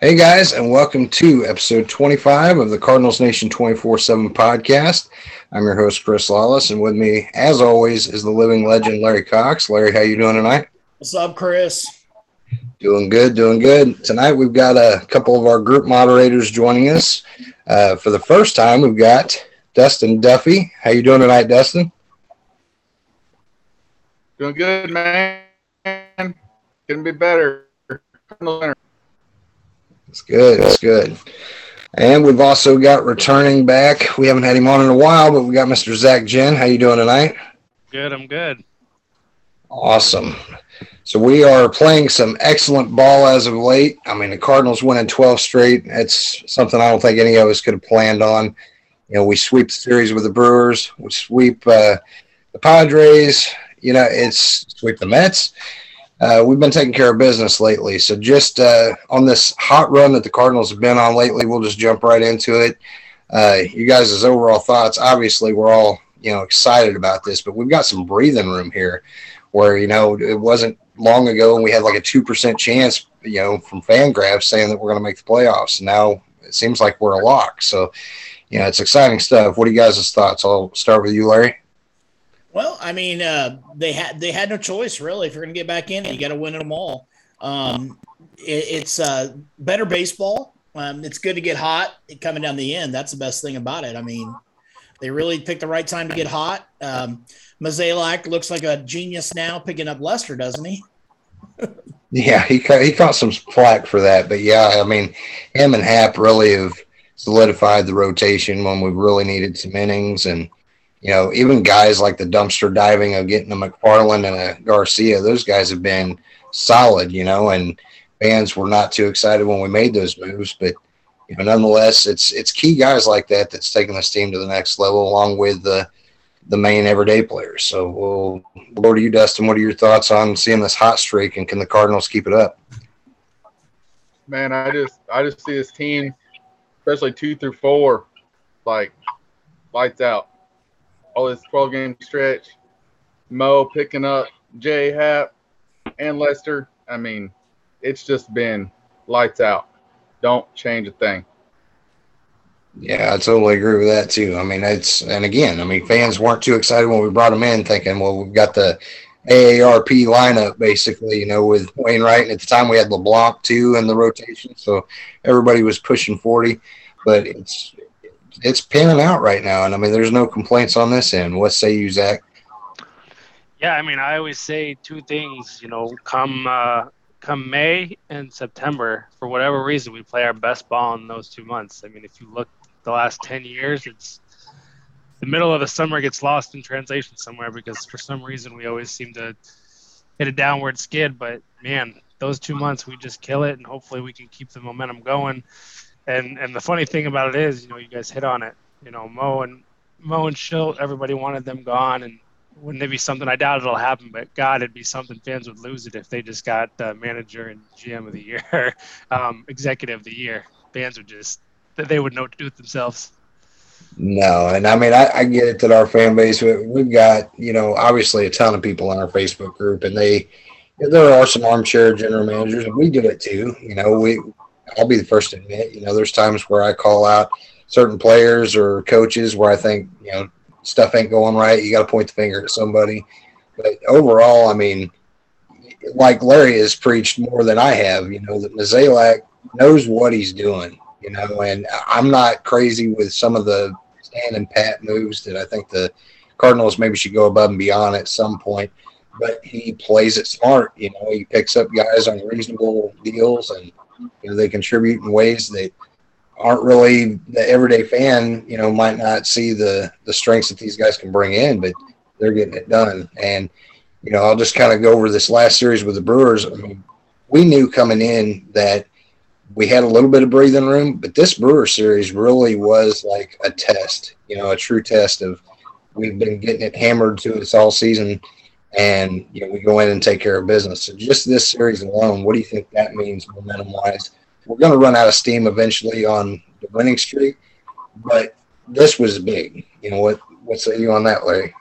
Hey guys, and welcome to episode 25 of the Cardinals Nation 24 7 podcast. I'm your host, Chris Lawless, and with me, as always, is the living legend, Larry Cox. Larry, how you doing tonight? What's up, Chris? Doing good, doing good. Tonight we've got a couple of our group moderators joining us. Uh, for the first time, we've got Dustin Duffy. How you doing tonight, Dustin? Doing good, man. Couldn't be better. That's good. It's good. And we've also got returning back. We haven't had him on in a while, but we got Mr. Zach Jen. How you doing tonight? Good. I'm good. Awesome. So we are playing some excellent ball as of late. I mean, the Cardinals winning 12 straight. It's something I don't think any of us could have planned on. You know, we sweep the series with the Brewers. We sweep uh, the Padres. You know, it's sweep the Mets uh, we've been taking care of business lately. So just uh, on this hot run that the Cardinals have been on lately, we'll just jump right into it. Uh, you guys' overall thoughts. Obviously, we're all you know excited about this, but we've got some breathing room here, where you know it wasn't long ago and we had like a two percent chance, you know, from Fangraphs saying that we're going to make the playoffs. Now it seems like we're a lock. So, you know, it's exciting stuff. What are you guys' thoughts? I'll start with you, Larry. Well, I mean, uh, they had they had no choice really. If you're going to get back in, you got to win them all. Um, it, it's uh, better baseball. Um, it's good to get hot coming down the end. That's the best thing about it. I mean, they really picked the right time to get hot. Um, Mozeliak looks like a genius now, picking up Lester, doesn't he? yeah, he caught, he caught some flack for that, but yeah, I mean, him and Happ really have solidified the rotation when we really needed some innings and you know, even guys like the dumpster diving of getting a McFarland and a Garcia, those guys have been solid, you know, and fans were not too excited when we made those moves, but you know, nonetheless, it's it's key guys like that that's taking this team to the next level, along with the the main everyday players. So we'll, go to you, Dustin. What are your thoughts on seeing this hot streak, and can the Cardinals keep it up? Man, I just I just see this team, especially two through four, like lights out Oh, all this 12 game stretch. Mo picking up Jay Happ and Lester. I mean, it's just been lights out. Don't change a thing. Yeah, I totally agree with that too. I mean, it's and again, I mean, fans weren't too excited when we brought them in, thinking, well, we've got the AARP lineup basically, you know, with Wainwright. And at the time, we had LeBlanc too in the rotation, so everybody was pushing forty. But it's it's panning out right now, and I mean, there's no complaints on this end. What say you, Zach? Yeah, I mean, I always say two things. You know, come uh, come May and September, for whatever reason, we play our best ball in those two months. I mean, if you look the last ten years, it's the middle of the summer gets lost in translation somewhere because for some reason we always seem to hit a downward skid. But man, those two months we just kill it, and hopefully we can keep the momentum going. And and the funny thing about it is, you know, you guys hit on it. You know, Mo and Mo and Shildt, everybody wanted them gone, and wouldn't it be something? I doubt it'll happen, but God, it'd be something. Fans would lose it if they just got uh, manager and GM of the year, um, executive of the year. Fans would just they would know to do with themselves. No, and I mean I, I get it that our fan base we've got you know obviously a ton of people in our Facebook group, and they there are some armchair general managers, and we do it too. You know, we I'll be the first to admit, you know, there's times where I call out certain players or coaches where I think, you know, stuff ain't going right. You got to point the finger at somebody. But overall, I mean, like Larry has preached more than I have, you know, that Mozeliak knows what he's doing, you know, and I'm not crazy with some of the stand and pat moves that I think the Cardinals maybe should go above and beyond at some point. But he plays it smart, you know, he picks up guys on reasonable deals and – you know, they contribute in ways that aren't really the everyday fan, you know, might not see the the strengths that these guys can bring in, but they're getting it done. And you know, I'll just kind of go over this last series with the Brewers. I mean, we knew coming in that we had a little bit of breathing room, but this Brewer series really was like a test, you know, a true test of we've been getting it hammered to us all season and you know we go in and take care of business. So just this series alone, what do you think that means momentum wise? We're going to run out of steam eventually on the winning streak, but this was big. You know what? What say you on that, Larry?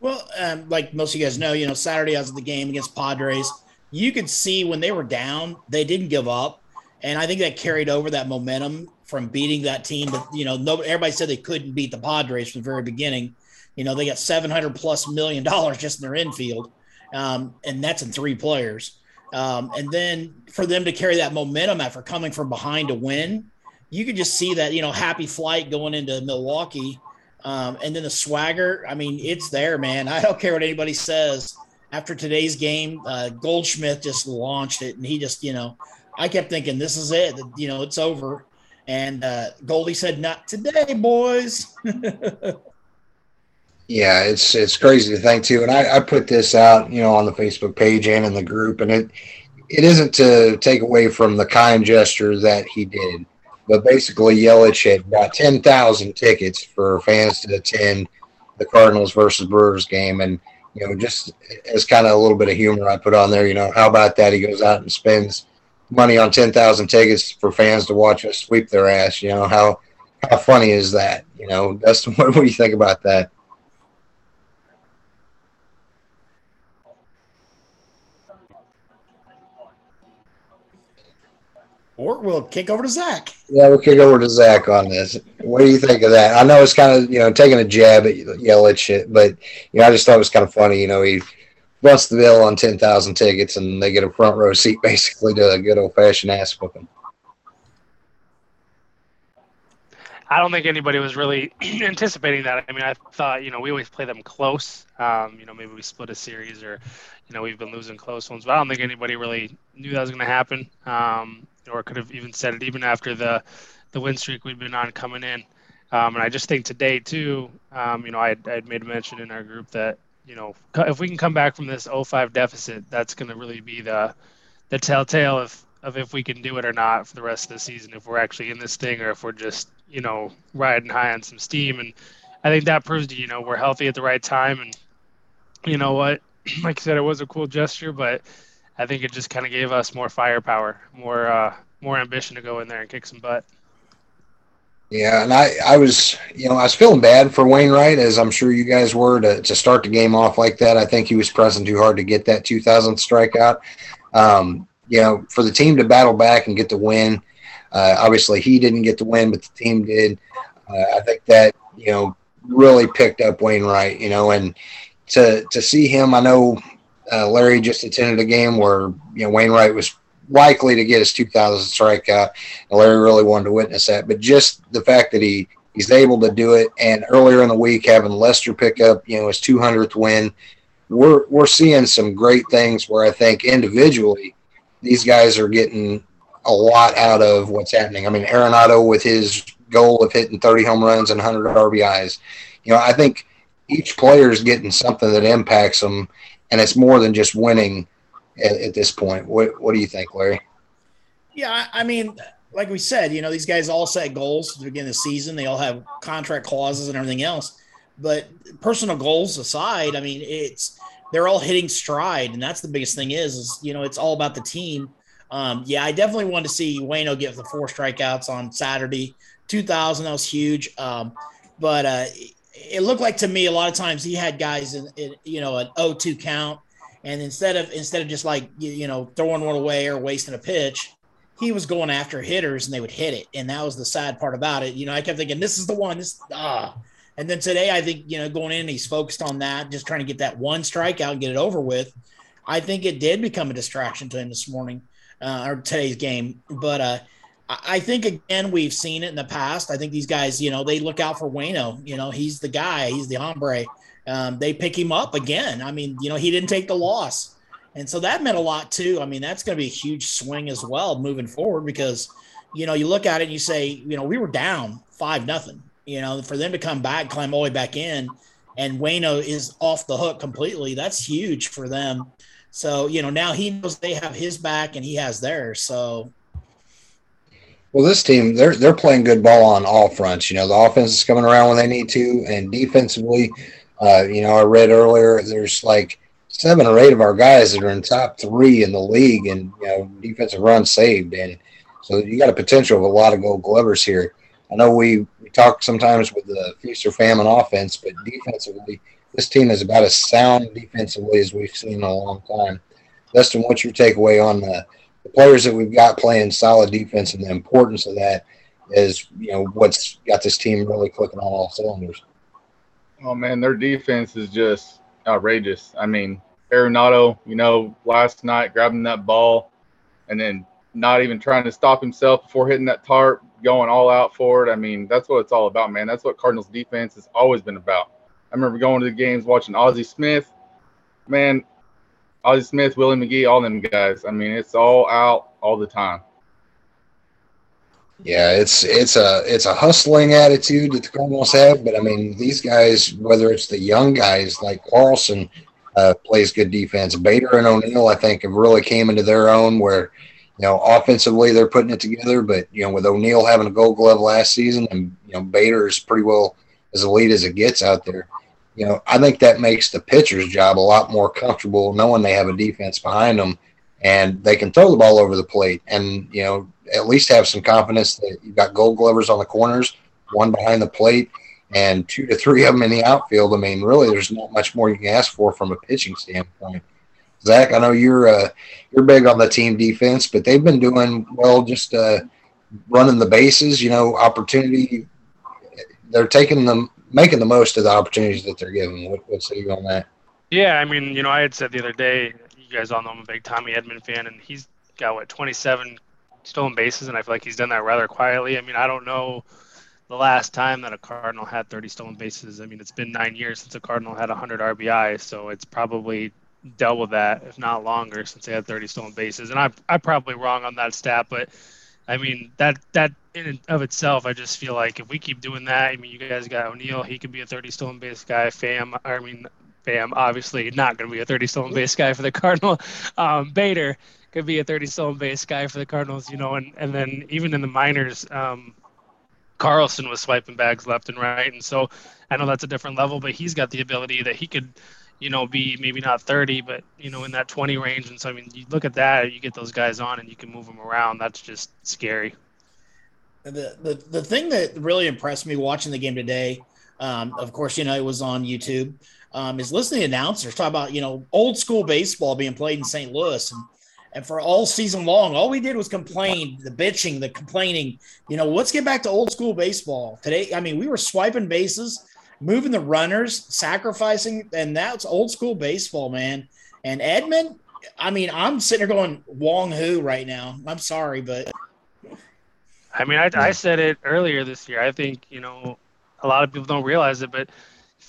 Well, um, like most of you guys know, you know Saturday I was at the game against Padres. You could see when they were down, they didn't give up. and I think that carried over that momentum from beating that team. But you know, nobody, everybody said they couldn't beat the Padres from the very beginning. You know, they got seven hundred plus million dollars just in their infield, um, and that's in three players. Um, and then for them to carry that momentum after coming from behind to win, you could just see that you know happy flight going into Milwaukee, um, and then the swagger. I mean, it's there, man. I don't care what anybody says. After today's game, uh, Goldschmidt just launched it, and he just you know, I kept thinking this is it. You know, it's over. And uh, Goldie said, "Not today, boys." yeah, it's it's crazy to think too. And I, I put this out, you know, on the Facebook page and in the group, and it it isn't to take away from the kind gesture that he did, but basically Yelich had got ten thousand tickets for fans to attend the Cardinals versus Brewers game, and you know, just as kind of a little bit of humor I put on there, you know, how about that? He goes out and spends money on ten thousand tickets for fans to watch us sweep their ass. You know how how funny is that? You know, Dustin, what do you think about that? Or we'll kick over to Zach. Yeah, we'll kick over to Zach on this. What do you think of that? I know it's kind of you know taking a jab at Yelich, but you know I just thought it was kind of funny. You know he busts the bill on ten thousand tickets and they get a front row seat basically to a good old fashioned ass whooping. I don't think anybody was really anticipating that. I mean, I thought, you know, we always play them close. Um, you know, maybe we split a series or, you know, we've been losing close ones, but I don't think anybody really knew that was going to happen. Um, or could have even said it even after the the win streak we'd been on coming in. Um, and I just think today too, um, you know, I I made a mention in our group that you know if we can come back from this 0-5 deficit, that's going to really be the the telltale of of if we can do it or not for the rest of the season. If we're actually in this thing or if we're just you know riding high on some steam. And I think that proves to you know we're healthy at the right time. And you know what, like I said, it was a cool gesture, but I think it just kind of gave us more firepower, more uh, more ambition to go in there and kick some butt. Yeah, and I, I was, you know, I was feeling bad for Wainwright, as I'm sure you guys were, to, to start the game off like that. I think he was pressing too hard to get that 2000th strikeout. Um, you know, for the team to battle back and get the win, uh, obviously he didn't get the win, but the team did. Uh, I think that, you know, really picked up Wainwright, you know, and to, to see him, I know uh, Larry just attended a game where you know Wainwright was likely to get his 2000 strikeout, and Larry really wanted to witness that. But just the fact that he he's able to do it, and earlier in the week having Lester pick up you know his 200th win, we're we're seeing some great things where I think individually these guys are getting a lot out of what's happening. I mean, Arenado with his goal of hitting 30 home runs and 100 RBIs. You know, I think each player is getting something that impacts them and it's more than just winning at, at this point. What What do you think, Larry? Yeah, I mean, like we said, you know, these guys all set goals at the beginning of the season. They all have contract clauses and everything else. But personal goals aside, I mean, it's they're all hitting stride, and that's the biggest thing. Is is you know, it's all about the team. Um, yeah, I definitely wanted to see Wayno get the four strikeouts on Saturday. 2000, that was huge. Um, but uh, it looked like to me a lot of times he had guys in, in you know an 0-2 count, and instead of instead of just like you, you know throwing one away or wasting a pitch, he was going after hitters and they would hit it, and that was the sad part about it. You know, I kept thinking this is the one, this ah. And then today, I think you know going in, he's focused on that, just trying to get that one strikeout and get it over with. I think it did become a distraction to him this morning uh, or today's game, but uh, I think again we've seen it in the past. I think these guys, you know, they look out for Wayno. You know, he's the guy, he's the hombre. Um, they pick him up again. I mean, you know, he didn't take the loss, and so that meant a lot too. I mean, that's going to be a huge swing as well moving forward because, you know, you look at it and you say, you know, we were down five nothing. You know, for them to come back, climb all the way back in, and Wayno is off the hook completely. That's huge for them. So you know now he knows they have his back and he has theirs. So well, this team they're they're playing good ball on all fronts. You know, the offense is coming around when they need to, and defensively, uh, you know, I read earlier there's like seven or eight of our guys that are in top three in the league, and you know, defensive runs saved, and so you got a potential of a lot of Gold Glovers here. I know we, we talk sometimes with the feast or famine offense, but defensively, this team is about as sound defensively as we've seen in a long time. Dustin, what's your takeaway on the the players that we've got playing solid defense and the importance of that is, you know, what's got this team really clicking on all cylinders. Oh man, their defense is just outrageous. I mean, Arenado, you know, last night grabbing that ball and then not even trying to stop himself before hitting that tarp, going all out for it. I mean, that's what it's all about, man. That's what Cardinals defense has always been about. I remember going to the games watching Ozzie Smith. Man, Ozzie Smith, Willie McGee, all them guys. I mean, it's all out all the time. Yeah, it's it's a it's a hustling attitude that the Cardinals have, but I mean these guys, whether it's the young guys like Carlson, uh, plays good defense. Bader and O'Neill, I think, have really came into their own where, you know, offensively they're putting it together. But you know, with O'Neill having a Gold Glove last season, and you know Bader is pretty well as elite as it gets out there. You know, I think that makes the pitcher's job a lot more comfortable knowing they have a defense behind them and they can throw the ball over the plate and you know at least have some confidence that you've got gold glovers on the corners, one behind the plate, and two to three of them in the outfield. I mean, really, there's not much more you can ask for from a pitching standpoint. Zach, I know you're uh, you're big on the team defense, but they've been doing well just uh, running the bases. You know, opportunity. They're taking them, making the most of the opportunities that they're given. What, what say you on that? Yeah, I mean, you know, I had said the other day, you guys all know I'm a big Tommy Edman fan, and he's got what 27 stolen bases, and I feel like he's done that rather quietly. I mean, I don't know the last time that a Cardinal had 30 stolen bases. I mean, it's been nine years since a Cardinal had 100 RBI, so it's probably with that, if not longer, since they had 30 stolen bases. And I I'm probably wrong on that stat, but I mean that that in and of itself, I just feel like if we keep doing that, I mean, you guys got O'Neill, he could be a 30 stolen base guy. Fam, I mean, Fam, obviously not going to be a 30 stolen base guy for the Cardinal. Um, Bader could be a 30 stolen base guy for the Cardinals, you know, and, and then even in the minors, um, Carlson was swiping bags left and right. And so I know that's a different level, but he's got the ability that he could, you know, be maybe not 30, but, you know, in that 20 range. And so, I mean, you look at that, you get those guys on and you can move them around. That's just scary. The, the, the thing that really impressed me watching the game today, um, of course, you know, it was on YouTube, um, is listening to announcers talk about, you know, old school baseball being played in St. Louis. And and for all season long, all we did was complain, the bitching, the complaining. You know, let's get back to old school baseball. Today, I mean, we were swiping bases, moving the runners, sacrificing, and that's old school baseball, man. And Edman, I mean, I'm sitting there going Wong Hu right now. I'm sorry, but I mean, I, I said it earlier this year. I think you know a lot of people don't realize it, but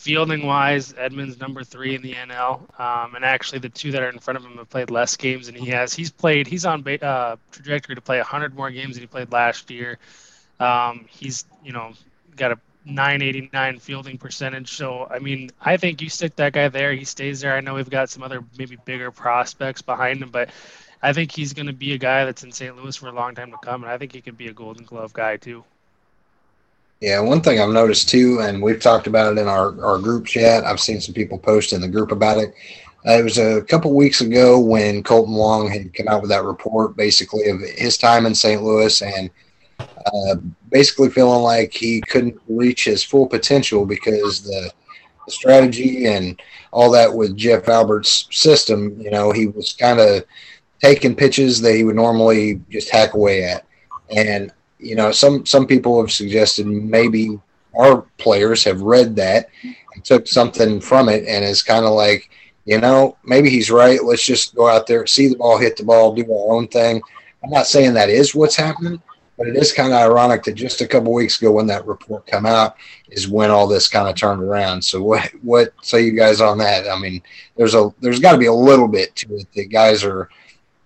Fielding wise, Edman's number three in the NL, um, and actually the two that are in front of him have played less games than he has. He's played. He's on uh, trajectory to play 100 more games than he played last year. Um, he's you know got a 989 fielding percentage. So I mean, I think you stick that guy there, he stays there. I know we've got some other maybe bigger prospects behind him, but I think he's going to be a guy that's in St. Louis for a long time to come, and I think he could be a Golden Glove guy too. Yeah, one thing I've noticed too, and we've talked about it in our, our group chat. I've seen some people post in the group about it. Uh, it was a couple weeks ago when Kolten Wong had come out with that report, basically of his time in St. Louis, and uh, basically feeling like he couldn't reach his full potential because the, the strategy and all that with Jeff Albert's system. You know, he was kind of taking pitches that he would normally just hack away at, and you know, some some people have suggested maybe our players have read that and took something from it and is kind of like, you know, maybe he's right. Let's just go out there, see the ball, hit the ball, do our own thing. I'm not saying that is what's happening, but it is kind of ironic that just a couple weeks ago when that report come out is when all this kind of turned around. So what what say you guys on that? I mean, there's a there's got to be a little bit to it that guys are.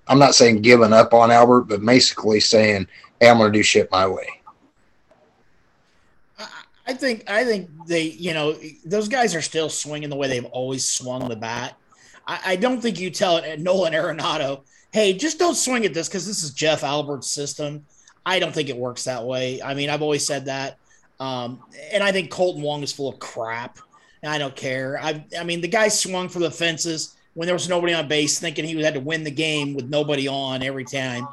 I'm not saying giving up on Albert, but basically saying hey, I'm going to do shit my way. I think I think they, you know, those guys are still swinging the way they've always swung the bat. I, don't think you tell it Nolan Arenado, hey, just don't swing at this because this is Jeff Albert's system. I don't think it works that way. I mean, I've always said that. Um, and I think Kolten Wong is full of crap. And I don't care. I, I mean, the guy swung for the fences when there was nobody on base, thinking he had to win the game with nobody on every time.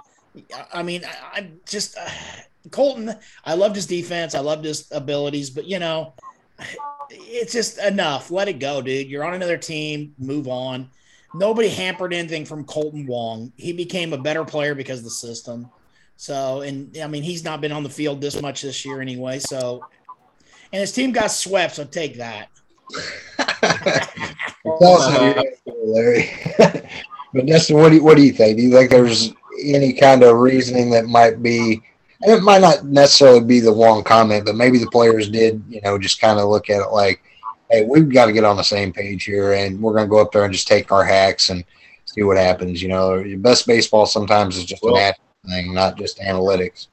I mean, I, am just uh, Kolten. I loved his defense. I loved his abilities, but you know, it's just enough. Let it go, dude. You're on another team. Move on. nobody hampered anything from Kolten Wong. He became a better player because of the system. So, and I mean, he's not been on the field this much this year anyway. So, and his team got swept. So take that. Tell us how you feel, Larry. but Dustin, what do you, what do you think? Do you think there's any kind of reasoning that might be? And it might not necessarily be the Wong comment, but maybe the players did, you know, just kind of look at it like, hey, we've got to get on the same page here, and we're going to go up there and just take our hacks and see what happens. You know, your best baseball sometimes is just Well- a natural thing, not just analytics.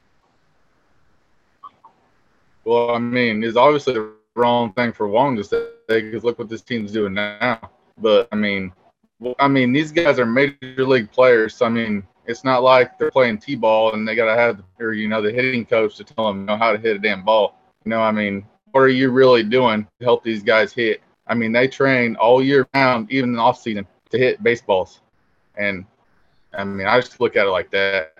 Well, I mean, it's obviously the wrong thing for Wong to say because look what this team's doing now. But I mean, I mean, these guys are major league players. So I mean, it's not like they're playing t-ball and they gotta have, or you know, the hitting coach to tell them you know how to hit a damn ball. You know, I mean, what are you really doing to help these guys hit? I mean, they train all year round, even in off season, to hit baseballs. And I mean, I just look at it like that.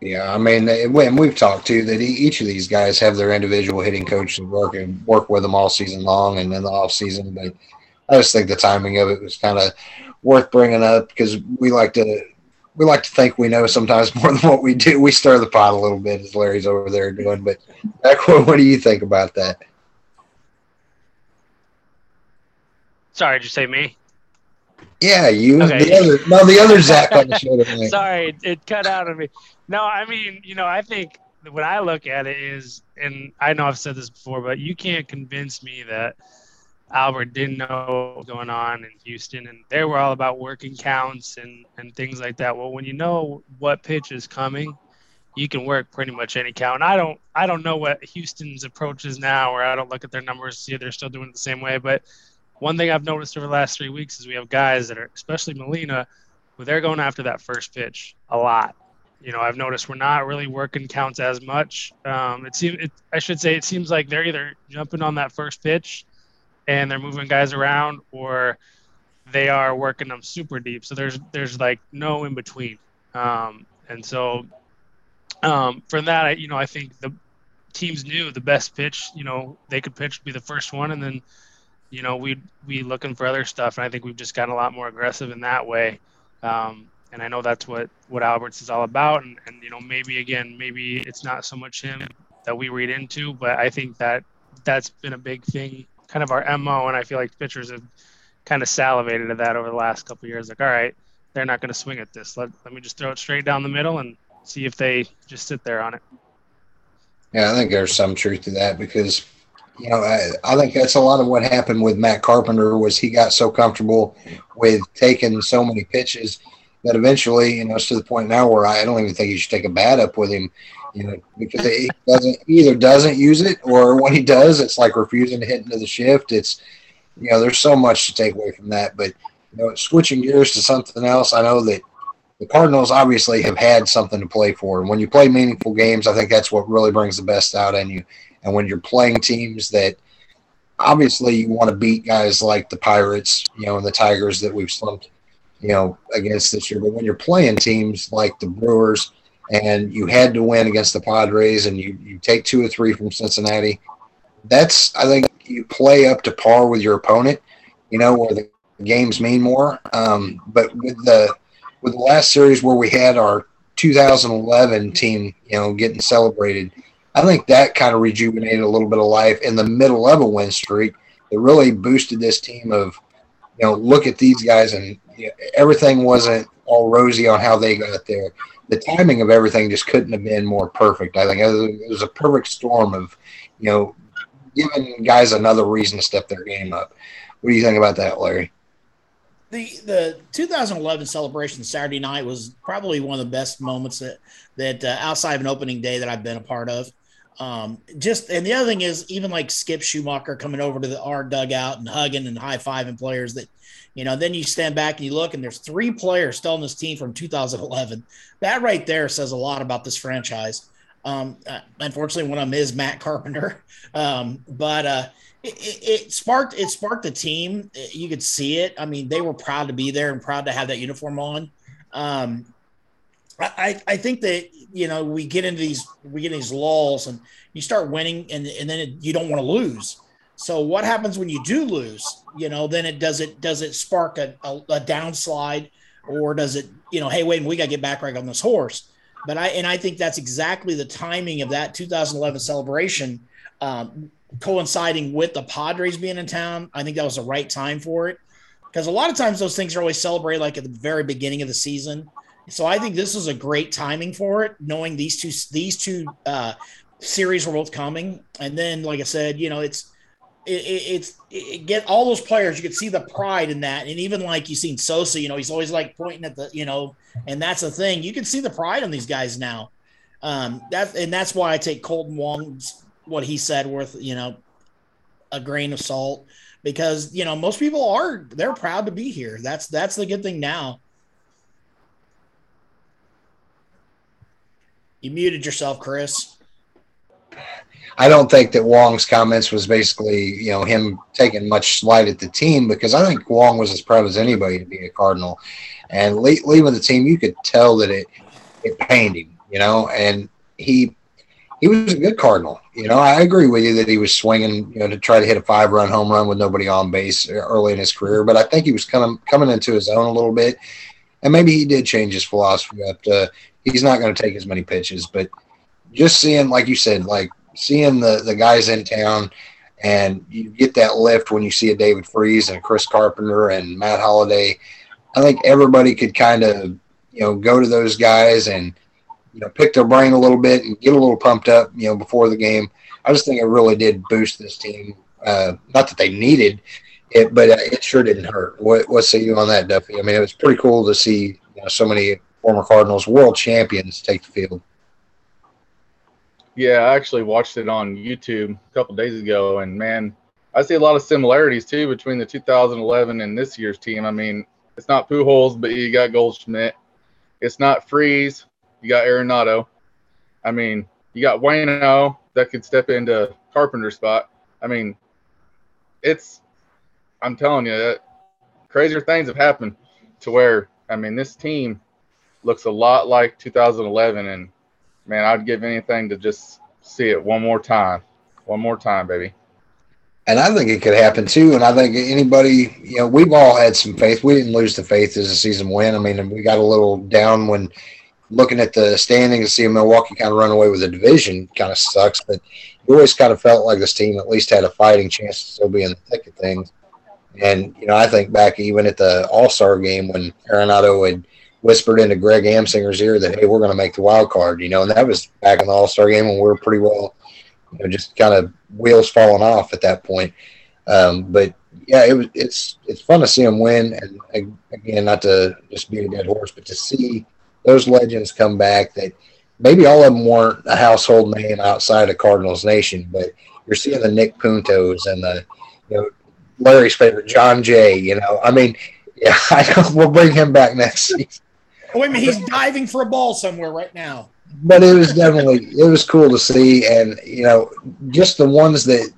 Yeah, I mean, when we've talked to that, each of these guys have their individual hitting coaches work and work with them all season long and in the off season. But I just think the timing of it was kind of worth bringing up because we like to we like to think we know sometimes more than what we do. We stir the pot a little bit as Larry's over there doing. But Zach, what, what do you think about that? Sorry, did you say me? Yeah, you Okay. the other no the other Zach on the show tonight. Sorry, it, it cut out of me. No, I mean, you know, I think when I look at it is, and I know I've said this before, but you can't convince me that Albert didn't know what was going on in Houston, and they were all about working counts and and things like that. Well, when you know what pitch is coming, you can work pretty much any count. And I don't, I don't know what Houston's approach is now, or I don't look at their numbers see if they're still doing it the same way, but. One thing I've noticed over the last three weeks is we have guys that are, especially Molina, where they're going after that first pitch a lot. You know, I've noticed we're not really working counts as much. Um, it seems, it, I should say, it seems like they're either jumping on that first pitch and they're moving guys around, or they are working them super deep. So there's there's like no in between. Um, and so um, for that, I, you know, I think the teams knew the best pitch. You know, they could pitch be the first one, and then you know, we'd be looking for other stuff, and I think we've just gotten a lot more aggressive in that way. Um, and I know that's what what Alberts is all about. And, and you know, maybe again, maybe it's not so much him that we read into, but I think that that's been a big thing, kind of our mo. And I feel like pitchers have kind of salivated at that over the last couple years. Like, all right, they're not going to swing at this. Let let me just throw it straight down the middle and see if they just sit there on it. Yeah, I think there's some truth to that because, you know, I, I think that's a lot of what happened with Matt Carpenter was he got so comfortable with taking so many pitches that eventually, you know, it's to the point now where I don't even think you should take a bat up with him, you know, because he doesn't he either doesn't use it or when he does, it's like refusing to hit into the shift. It's, you know, there's so much to take away from that. But, you know, switching gears to something else, I know that the Cardinals obviously have had something to play for. And when you play meaningful games, I think that's what really brings the best out in you. And when you're playing teams that obviously you want to beat guys like the Pirates, you know, and the Tigers that we've slumped, you know, against this year. But when you're playing teams like the Brewers and you had to win against the Padres and you, you take two or three from Cincinnati, that's, I think, you play up to par with your opponent, you know, where the games mean more. Um, but with the, with the last series where we had our 2011 team, you know, getting celebrated, I think that kind of rejuvenated a little bit of life in the middle of a win streak. It really boosted this team of, you know, look at these guys and everything wasn't all rosy on how they got there. The timing of everything just couldn't have been more perfect. I think it was, a perfect storm of, you know, giving guys another reason to step their game up. What do you think about that, Larry? the the 2011 celebration Saturday night was probably one of the best moments that that uh, outside of an opening day that I've been a part of. Um, just and the other thing is even like Skip Schumaker coming over to the our dugout and hugging and high fiving players that you know. Then you stand back and you look and there's three players still on this team from 2011. That right there says a lot about this franchise. Um, uh, unfortunately, one of them is Matt Carpenter, um, but uh, it, it, sparked it sparked the team. You could see it. I mean, they were proud to be there and proud to have that uniform on. Um, I, I think that you know we get into these we get these lulls and you start winning and and then it, you don't want to lose. So what happens when you do lose? You know, then it does it does it spark a, a, a downslide, or does it you know, hey wait, we got to get back right on this horse. But I and I think that's exactly the timing of that 2011 celebration, um, coinciding with the Padres being in town. I think that was the right time for it because a lot of times those things are always celebrated like at the very beginning of the season. So I think this is a great timing for it, knowing these two these two uh, series were both coming, and then like I said, you know, it's it, it, it's it get all those players. You can see the pride in that, and even like you seen Sosa, you know, he's always like pointing at the, you know, and that's the thing. You can see the pride on these guys now. Um, that and that's why I take Kolten Wong's what he said worth, you know, a grain of salt because you know most people are they're proud to be here. That's that's the good thing now. You muted yourself, Chris. I don't think that Wong's comments was basically, you know, him taking much slight at the team because I think Wong was as proud as anybody to be a Cardinal, and leaving the team, you could tell that it it pained him, you know, and he he was a good Cardinal. You know, I agree with you that he was swinging, you know, to try to hit a five run home run with nobody on base early in his career, but I think he was coming coming into his own a little bit, and maybe he did change his philosophy up to he's not going to take as many pitches, but just seeing, like you said, like seeing the the guys in town, and you get that lift when you see a David Freese and a Chris Carpenter and Matt Holliday. I think everybody could kind of you know go to those guys and you know pick their brain a little bit and get a little pumped up you know before the game. I just think it really did boost this team. Uh, not that they needed it, but uh, it sure didn't hurt. What what say you on that, Duffy? I mean, it was pretty cool to see you know, so many former Cardinals world champions take the field. Yeah, I actually watched it on YouTube a couple days ago, and man, I see a lot of similarities too between the 2011 and this year's team. I mean, it's not Pujols, but you got Goldschmidt. It's not Freese, you got Arenado. I mean, you got Wayno that could step into Carpenter's spot. I mean, it's. I'm telling you that crazier things have happened to where I mean this team looks a lot like 2011, and man, I'd give anything to just see it one more time. One more time, baby. And I think it could happen too. And I think anybody, you know, we've all had some faith. We didn't lose the faith as the season went. I mean, we got a little down when looking at the standings and seeing Milwaukee kind of run away with the division kind of sucks. But you always kind of felt like this team at least had a fighting chance to still be in the thick of things. And, you know, I think back even at the All Star game when Arenado had whispered into Greg Amsinger's ear that, hey, we're going to make the wild card, you know, and that was back in the All Star game when we were pretty well, you know, just kind of wheels falling off at that point. Um, but yeah, it was it's it's fun to see them win, and again, not to just be a dead horse, but to see those legends come back that maybe all of them weren't a household name outside of Cardinals Nation, but you're seeing the Nick Puntos and the you know Larry's favorite Jon Jay. You know, I mean, yeah, I know we'll bring him back next season. Oh, wait a minute, he's diving for a ball somewhere right now. But it was definitely it was cool to see, and you know, just the ones that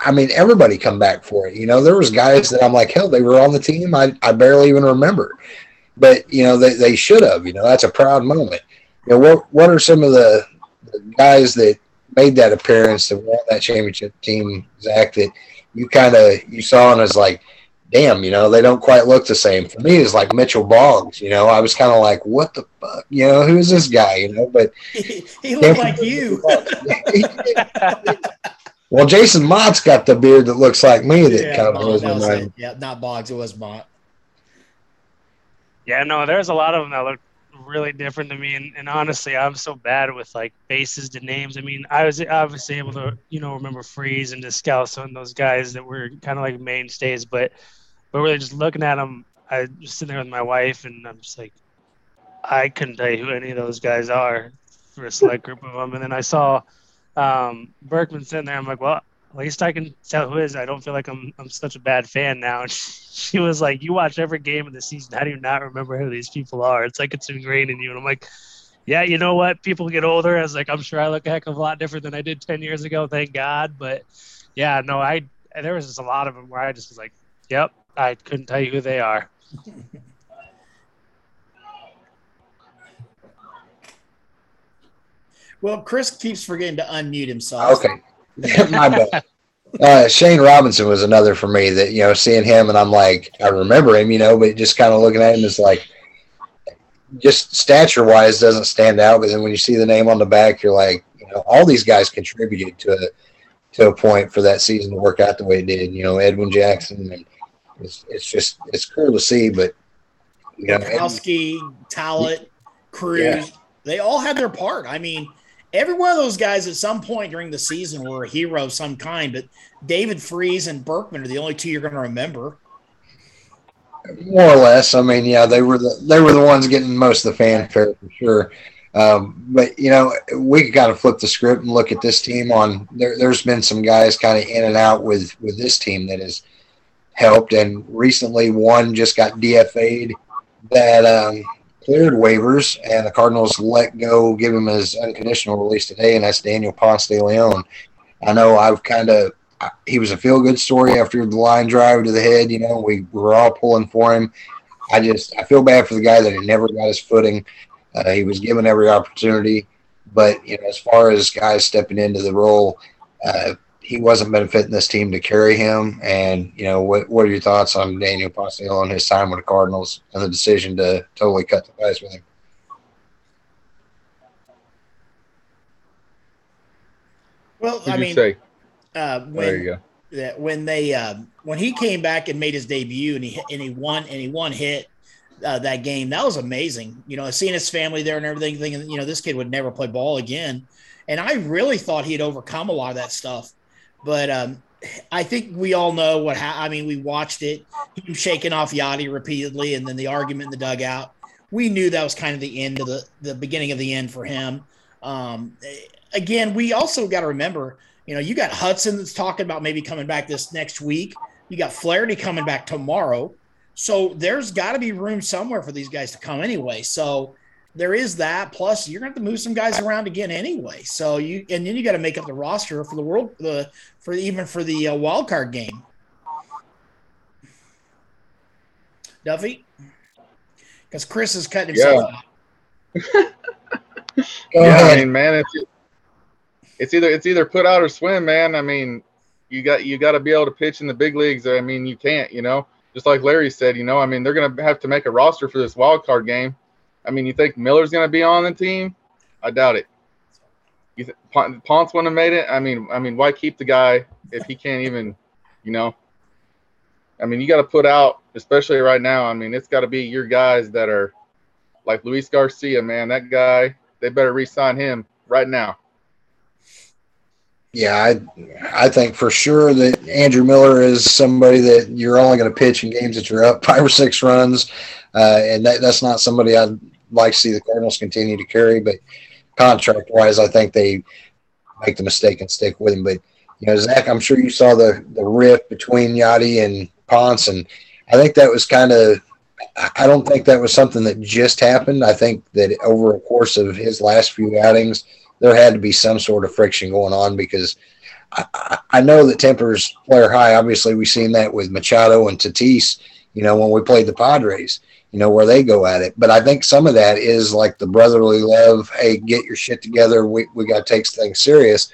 I mean, everybody come back for it. You know, there was guys that I'm like, hell, they were on the team. I, I barely even remember, but you know, they, they should have. You know, that's a proud moment. You know, what what are some of the, the guys that made that appearance that won that championship team, Zach? That you kind of you saw and was like, damn, you know, they don't quite look the same. For me, it's like Mitchell Boggs. You know, I was kind of like, what the fuck? You know, who is this guy? You know, but he, he looked like you. well, Jason Motte's got the beard that looks like me. That yeah, kind of Motte, blows that my was mind. Yeah, not Boggs. It was Motte. Yeah, no, there's a lot of them that look really different to me, and, and honestly, I'm so bad with like bases to names. I mean, I was obviously able to, you know, remember Freese and Descalso and those guys that were kind of like mainstays, but but really just looking at them, I was sitting there with my wife, and I'm just like, I couldn't tell you who any of those guys are for a select group of them, and then I saw um, Berkman sitting there. I'm like, well, at least I can tell who is. I don't feel like I'm I'm such a bad fan now. And she was like, "You watch every game of the season. How do you not remember who these people are? It's like it's ingrained in you." And I'm like, "Yeah, you know what? People get older. I was like, I'm sure I look a heck of a lot different than I did ten years ago. Thank God. But yeah, no, I there was just a lot of them where I just was like, "Yep, I couldn't tell you who they are." Well, Chris keeps forgetting to unmute himself. Okay, my bad. uh, Shane Robinson was another for me that you know seeing him and I'm like I remember him, you know, but just kind of looking at him is like just stature wise doesn't stand out, but then when you see the name on the back, you're like, you know, all these guys contributed to a to a point for that season to work out the way it did. You know, Edwin Jackson, and it's, it's just it's cool to see, but you know, Kowski, Talent, Cruz, yeah. they all had their part. I mean every one of those guys at some point during the season were a hero of some kind, but David Freese and Berkman are the only two you're going to remember. More or less. I mean, yeah, they were the they were the ones getting most of the fanfare for sure. Um, but you know, we kind of flip the script and look at this team. On there, there's been some guys kind of in and out with with this team that has helped, and recently one just got DFA'd that um, cleared waivers, and the Cardinals let go, give him his unconditional release today, and that's Daniel Ponce de Leon. I know I've kind of he was a feel good story after the line drive to the head. You know, we, we were all pulling for him. I just I feel bad for the guy that he never got his footing. Uh, he was given every opportunity, but you know, as far as guys stepping into the role, uh, he wasn't benefiting this team to carry him. And you know, what what are your thoughts on Daniel Ponce and his time with the Cardinals and the decision to totally cut the ties with him? Well, What'd I mean, say? Uh, when, there you go. That when they uh, when he came back and made his debut and he and he won and he won hit uh, that game that was amazing. You know, seeing his family there and everything, thinking you know this kid would never play ball again. And I really thought he had overcome a lot of that stuff. But um, I think we all know what ha- I mean. We watched it, him shaking off Yadi repeatedly, and then the argument in the dugout. We knew that was kind of the end of the the beginning of the end for him. Um, again, we also got to remember, you know, you got Hudson that's talking about maybe coming back this next week. You got Flaherty coming back tomorrow. So there's got to be room somewhere for these guys to come anyway. So there is that. Plus, you're going to have to move some guys around again anyway. So you and then you got to make up the roster for the world, the for even for the uh, wild card game. Duffy, because Chris is cutting himself yeah. yeah, I mean, man, it's it's either it's either put out or swim, man. I mean, you got you got to be able to pitch in the big leagues. I mean, you can't, you know. Just like Larry said, you know, I mean, they're going to have to make a roster for this wild card game I mean, you think Miller's going to be on the team? I doubt it. You th- Ponce wouldn't have made it. I mean, I mean, why keep the guy if he can't even, you know? I mean, you got to put out, especially right now. I mean, it's got to be your guys that are like Luis Garcia, man. That guy, they better re-sign him right now. Yeah, I I think for sure that Andrew Miller is somebody that you're only going to pitch in games that you're up five or six runs, uh, and that, that's not somebody I'd like to see the Cardinals continue to carry. But contract wise, I think they make the mistake and stick with him. But you know, Zach, I'm sure you saw the the rift between Yadi and Ponce, and I think that was kind of. I don't think that was something that just happened. I think that over a course of his last few outings, there had to be some sort of friction going on because I, I know that tempers player high. Obviously, we've seen that with Machado and Tatis. You know, when we played the Padres, you know, where they go at it. But I think some of that is like the brotherly love. Hey, get your shit together. We, we got to take things serious.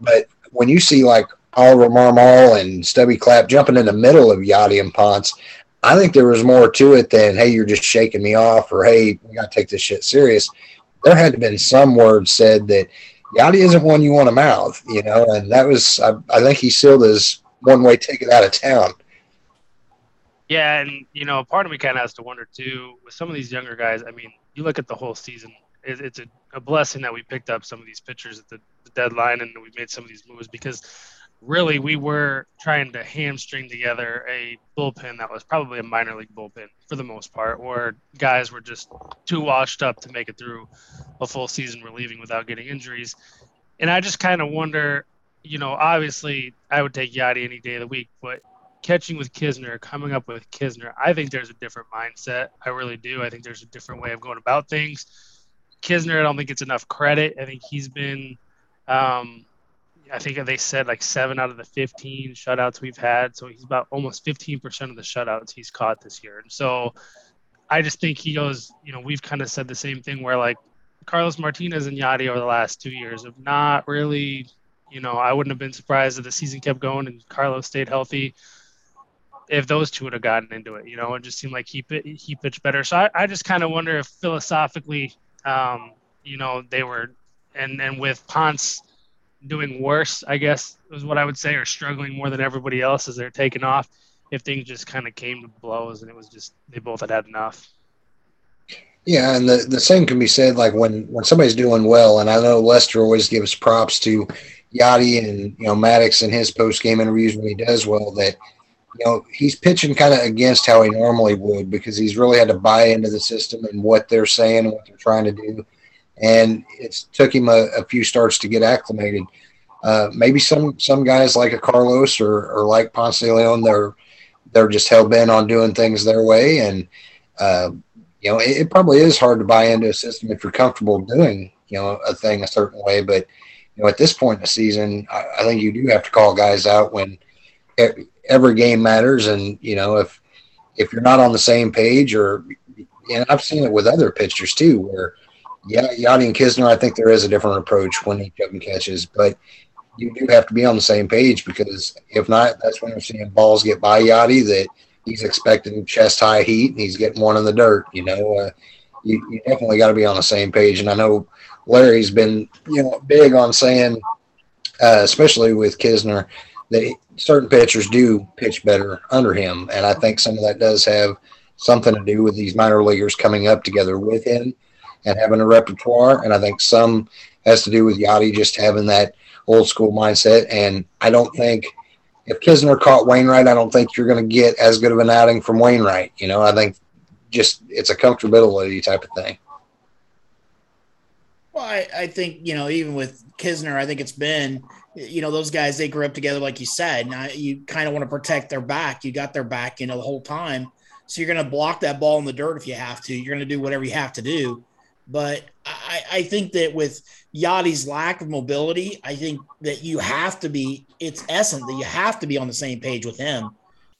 But when you see like Oliver Marmol and Stubby Clapp jumping in the middle of Yadi and Ponce, I think there was more to it than, hey, you're just shaking me off or, hey, we got to take this shit serious. There had to been some words said that Yadi isn't one you want to mouth, you know, and that was, I, I think he sealed his one way ticket out of town. Yeah, and you know, part of me kind of has to wonder too with some of these younger guys. I mean, you look at the whole season; it, it's a, a, blessing that we picked up some of these pitchers at the, the, deadline and we made some of these moves because really we were trying to hamstring together a bullpen that was probably a minor league bullpen for the most part, where guys were just too washed up to make it through a full season relieving without getting injuries. And I just kind of wonder, you know, obviously I would take Yadi any day of the week, but catching with Knizner, coming up with Knizner, I think there's a different mindset. I really do. I think there's a different way of going about things. Knizner, I don't think it's enough credit. I think he's been, um, I think they said like seven out of the 15 shutouts we've had. So he's about almost 15% of the shutouts he's caught this year. And so I just think he goes, you know, we've kind of said the same thing where like Carlos Martinez and Yadi over the last two years have not really you know, I wouldn't have been surprised if the season kept going and Carlos stayed healthy. If those two would have gotten into it, you know, it just seemed like he he pitched better. So I, I just kind of wonder if philosophically, um, you know, they were, and and with Ponce doing worse, I guess is what I would say, or struggling more than everybody else as they're taking off. If things just kind of came to blows and it was just they both had had enough. Yeah, and the, the same can be said like when when somebody's doing well, and I know Lester always gives props to Yadi and you know Maddux in his post game interviews when he does well that you know he's pitching kind of against how he normally would because he's really had to buy into the system and what they're saying and what they're trying to do, and it's took him a, a few starts to get acclimated. Uh, maybe some some guys like a Carlos or, or like Ponce Leon, they're they're just hell bent on doing things their way and. Uh, you know, it, it, probably is hard to buy into a system if you're comfortable doing, you know, a thing a certain way. But, you know, at this point in the season, I, I think you do have to call guys out when every game matters. And, you know, if, if you're not on the same page or, and I've seen it with other pitchers too, where, yeah, Yadi and Knizner, I think there is a different approach when each of them catches, but you do have to be on the same page because if not, that's when you're seeing balls get by Yadi that – he's expecting chest high heat and he's getting one in the dirt. You know, uh, you, you definitely got to be on the same page. And I know Larry's been you know big on saying, uh, especially with Knizner, that certain pitchers do pitch better under him, and I think some of that does have something to do with these minor leaguers coming up together with him and having a repertoire. And I think some has to do with Yadi just having that old school mindset. And I don't think – if Knizner caught Wainwright, I don't think you're going to get as good of an outing from Wainwright. You know, I think just it's a comfortability type of thing. Well, I, I think you know even with Knizner, I think it's been you know those guys they grew up together, like you said. Now you kind of want to protect their back. You got their back, you know, the whole time. So you're going to block that ball in the dirt if you have to. You're going to do whatever you have to do. But I, I think that with Yadi's lack of mobility, I think that you have to be it's essence that you have to be on the same page with him.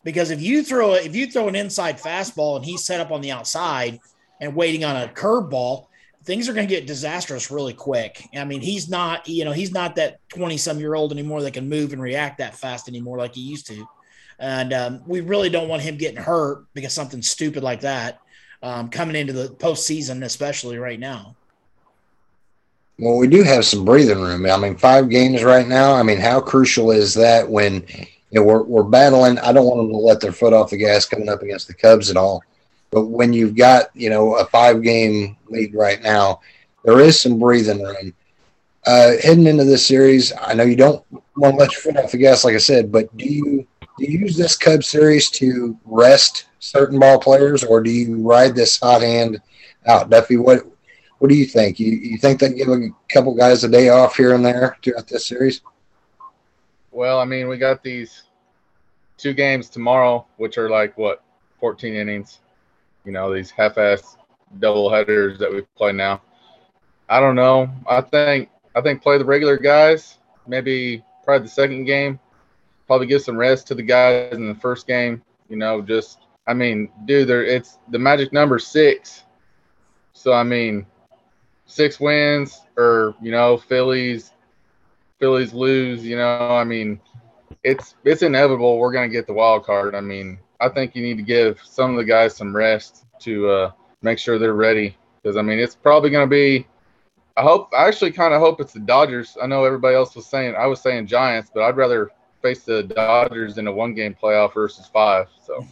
Because if you throw if you throw an inside fastball and he's set up on the outside and waiting on a curveball, things are going to get disastrous really quick. I mean, he's not, you know, he's not that 20 some year old anymore that can move and react that fast anymore like he used to. And um, we really don't want him getting hurt because something stupid like that um, coming into the postseason, especially right now. Well, we do have some breathing room. I mean, five games right now. I mean, how crucial is that when you know we're we're battling? I don't want them to let their foot off the gas coming up against the Cubs at all. But when you've got you know a five game lead right now, there is some breathing room. Uh, heading into this series, I know you don't want to let your foot off the gas, like I said, but do you do you use this Cubs series to rest certain ball players, or do you ride this hot hand out? Duffy, what what do you think? You you think they give a couple guys a day off here and there throughout this series? Well, I mean, we got these two games tomorrow, which are like what 14 innings. You know, these half-ass double headers that we play now. I don't know. I think I think play the regular guys. Maybe probably the second game. Probably give some rest to the guys in the first game. You know, just I mean, dude, there it's the magic number six. So I mean, six wins or you know Phillies Phillies lose, you know, I mean, it's it's inevitable we're to get the wild card. I mean, I think you need to give some of the guys some rest to uh, make sure they're ready because I mean, it's probably going to be. I hope I actually kind of hope it's the Dodgers. I know everybody else was saying I was saying Giants, but I'd rather face the Dodgers in a one game playoff versus five. So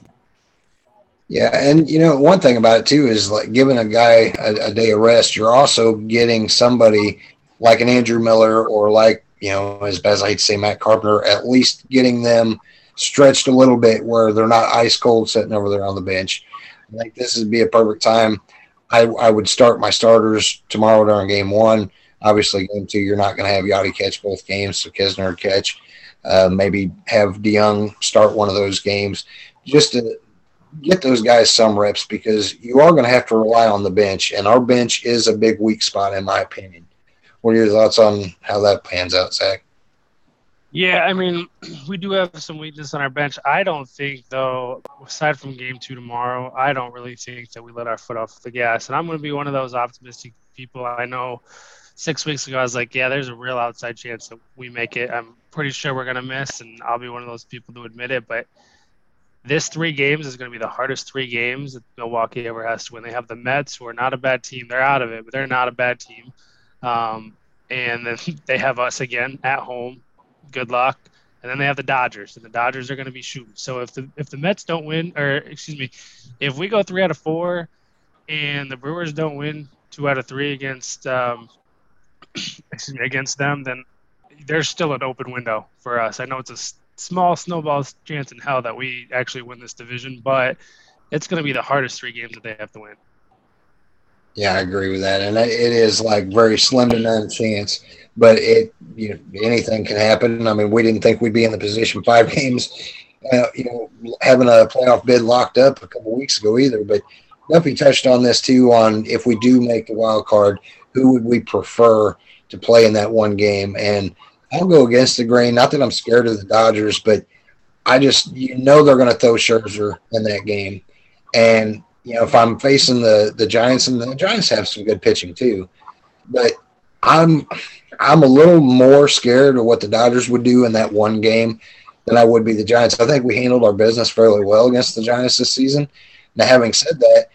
yeah, and you know one thing about it too is like giving a guy a, a, day of rest. You're also getting somebody like an Andrew Miller or like you know as best I hate to say Matt Carpenter, at least getting them stretched a little bit where they're not ice cold sitting over there on the bench. I think this would be a perfect time. I, I would start my starters tomorrow during game one. Obviously, game two, you're not going to have Yadi catch both games, so Knizner catch. Uh, maybe have DeJong start one of those games just to get those guys some reps because you are going to have to rely on the bench, and our bench is a big weak spot, in my opinion. What are your thoughts on how that pans out, Zach? Yeah, I mean, we do have some weakness on our bench. I don't think, though, aside from game two tomorrow, I don't really think that we let our foot off the gas. And I'm going to be one of those optimistic people I know six weeks ago, I was like, yeah, there's a real outside chance that we make it. I'm pretty sure we're going to miss, and I'll be one of those people to admit it. But this three games is going to be the hardest three games that Milwaukee ever has to win. They have the Mets, who are not a bad team. They're out of it, but they're not a bad team. Um, and then they have us again at home. Good luck. And then they have the Dodgers, and the Dodgers are going to be shooting. So if the if the Mets don't win, or excuse me, if we go three out of four, and the Brewers don't win two out of three against um, excuse me against them, then there's still an open window for us. I know it's a small snowball chance in hell that we actually win this division, but it's going to be the hardest three games that they have to win. Yeah, I agree with that, and it is like very slim to none chance. But it, you know, anything can happen. I mean, we didn't think we'd be in the position five games, uh, you know, having a playoff bid locked up a couple weeks ago either. But Duffy touched on this too. On if we do make the wild card, who would we prefer to play in that one game? And I'll go against the grain. Not that I'm scared of the Dodgers, but I just you know they're going to throw Scherzer in that game, and you know if I'm facing the the Giants and the Giants have some good pitching too, but I'm I'm a little more scared of what the Dodgers would do in that one game than I would be the Giants. I think we handled our business fairly well against the Giants this season. Now, having said that,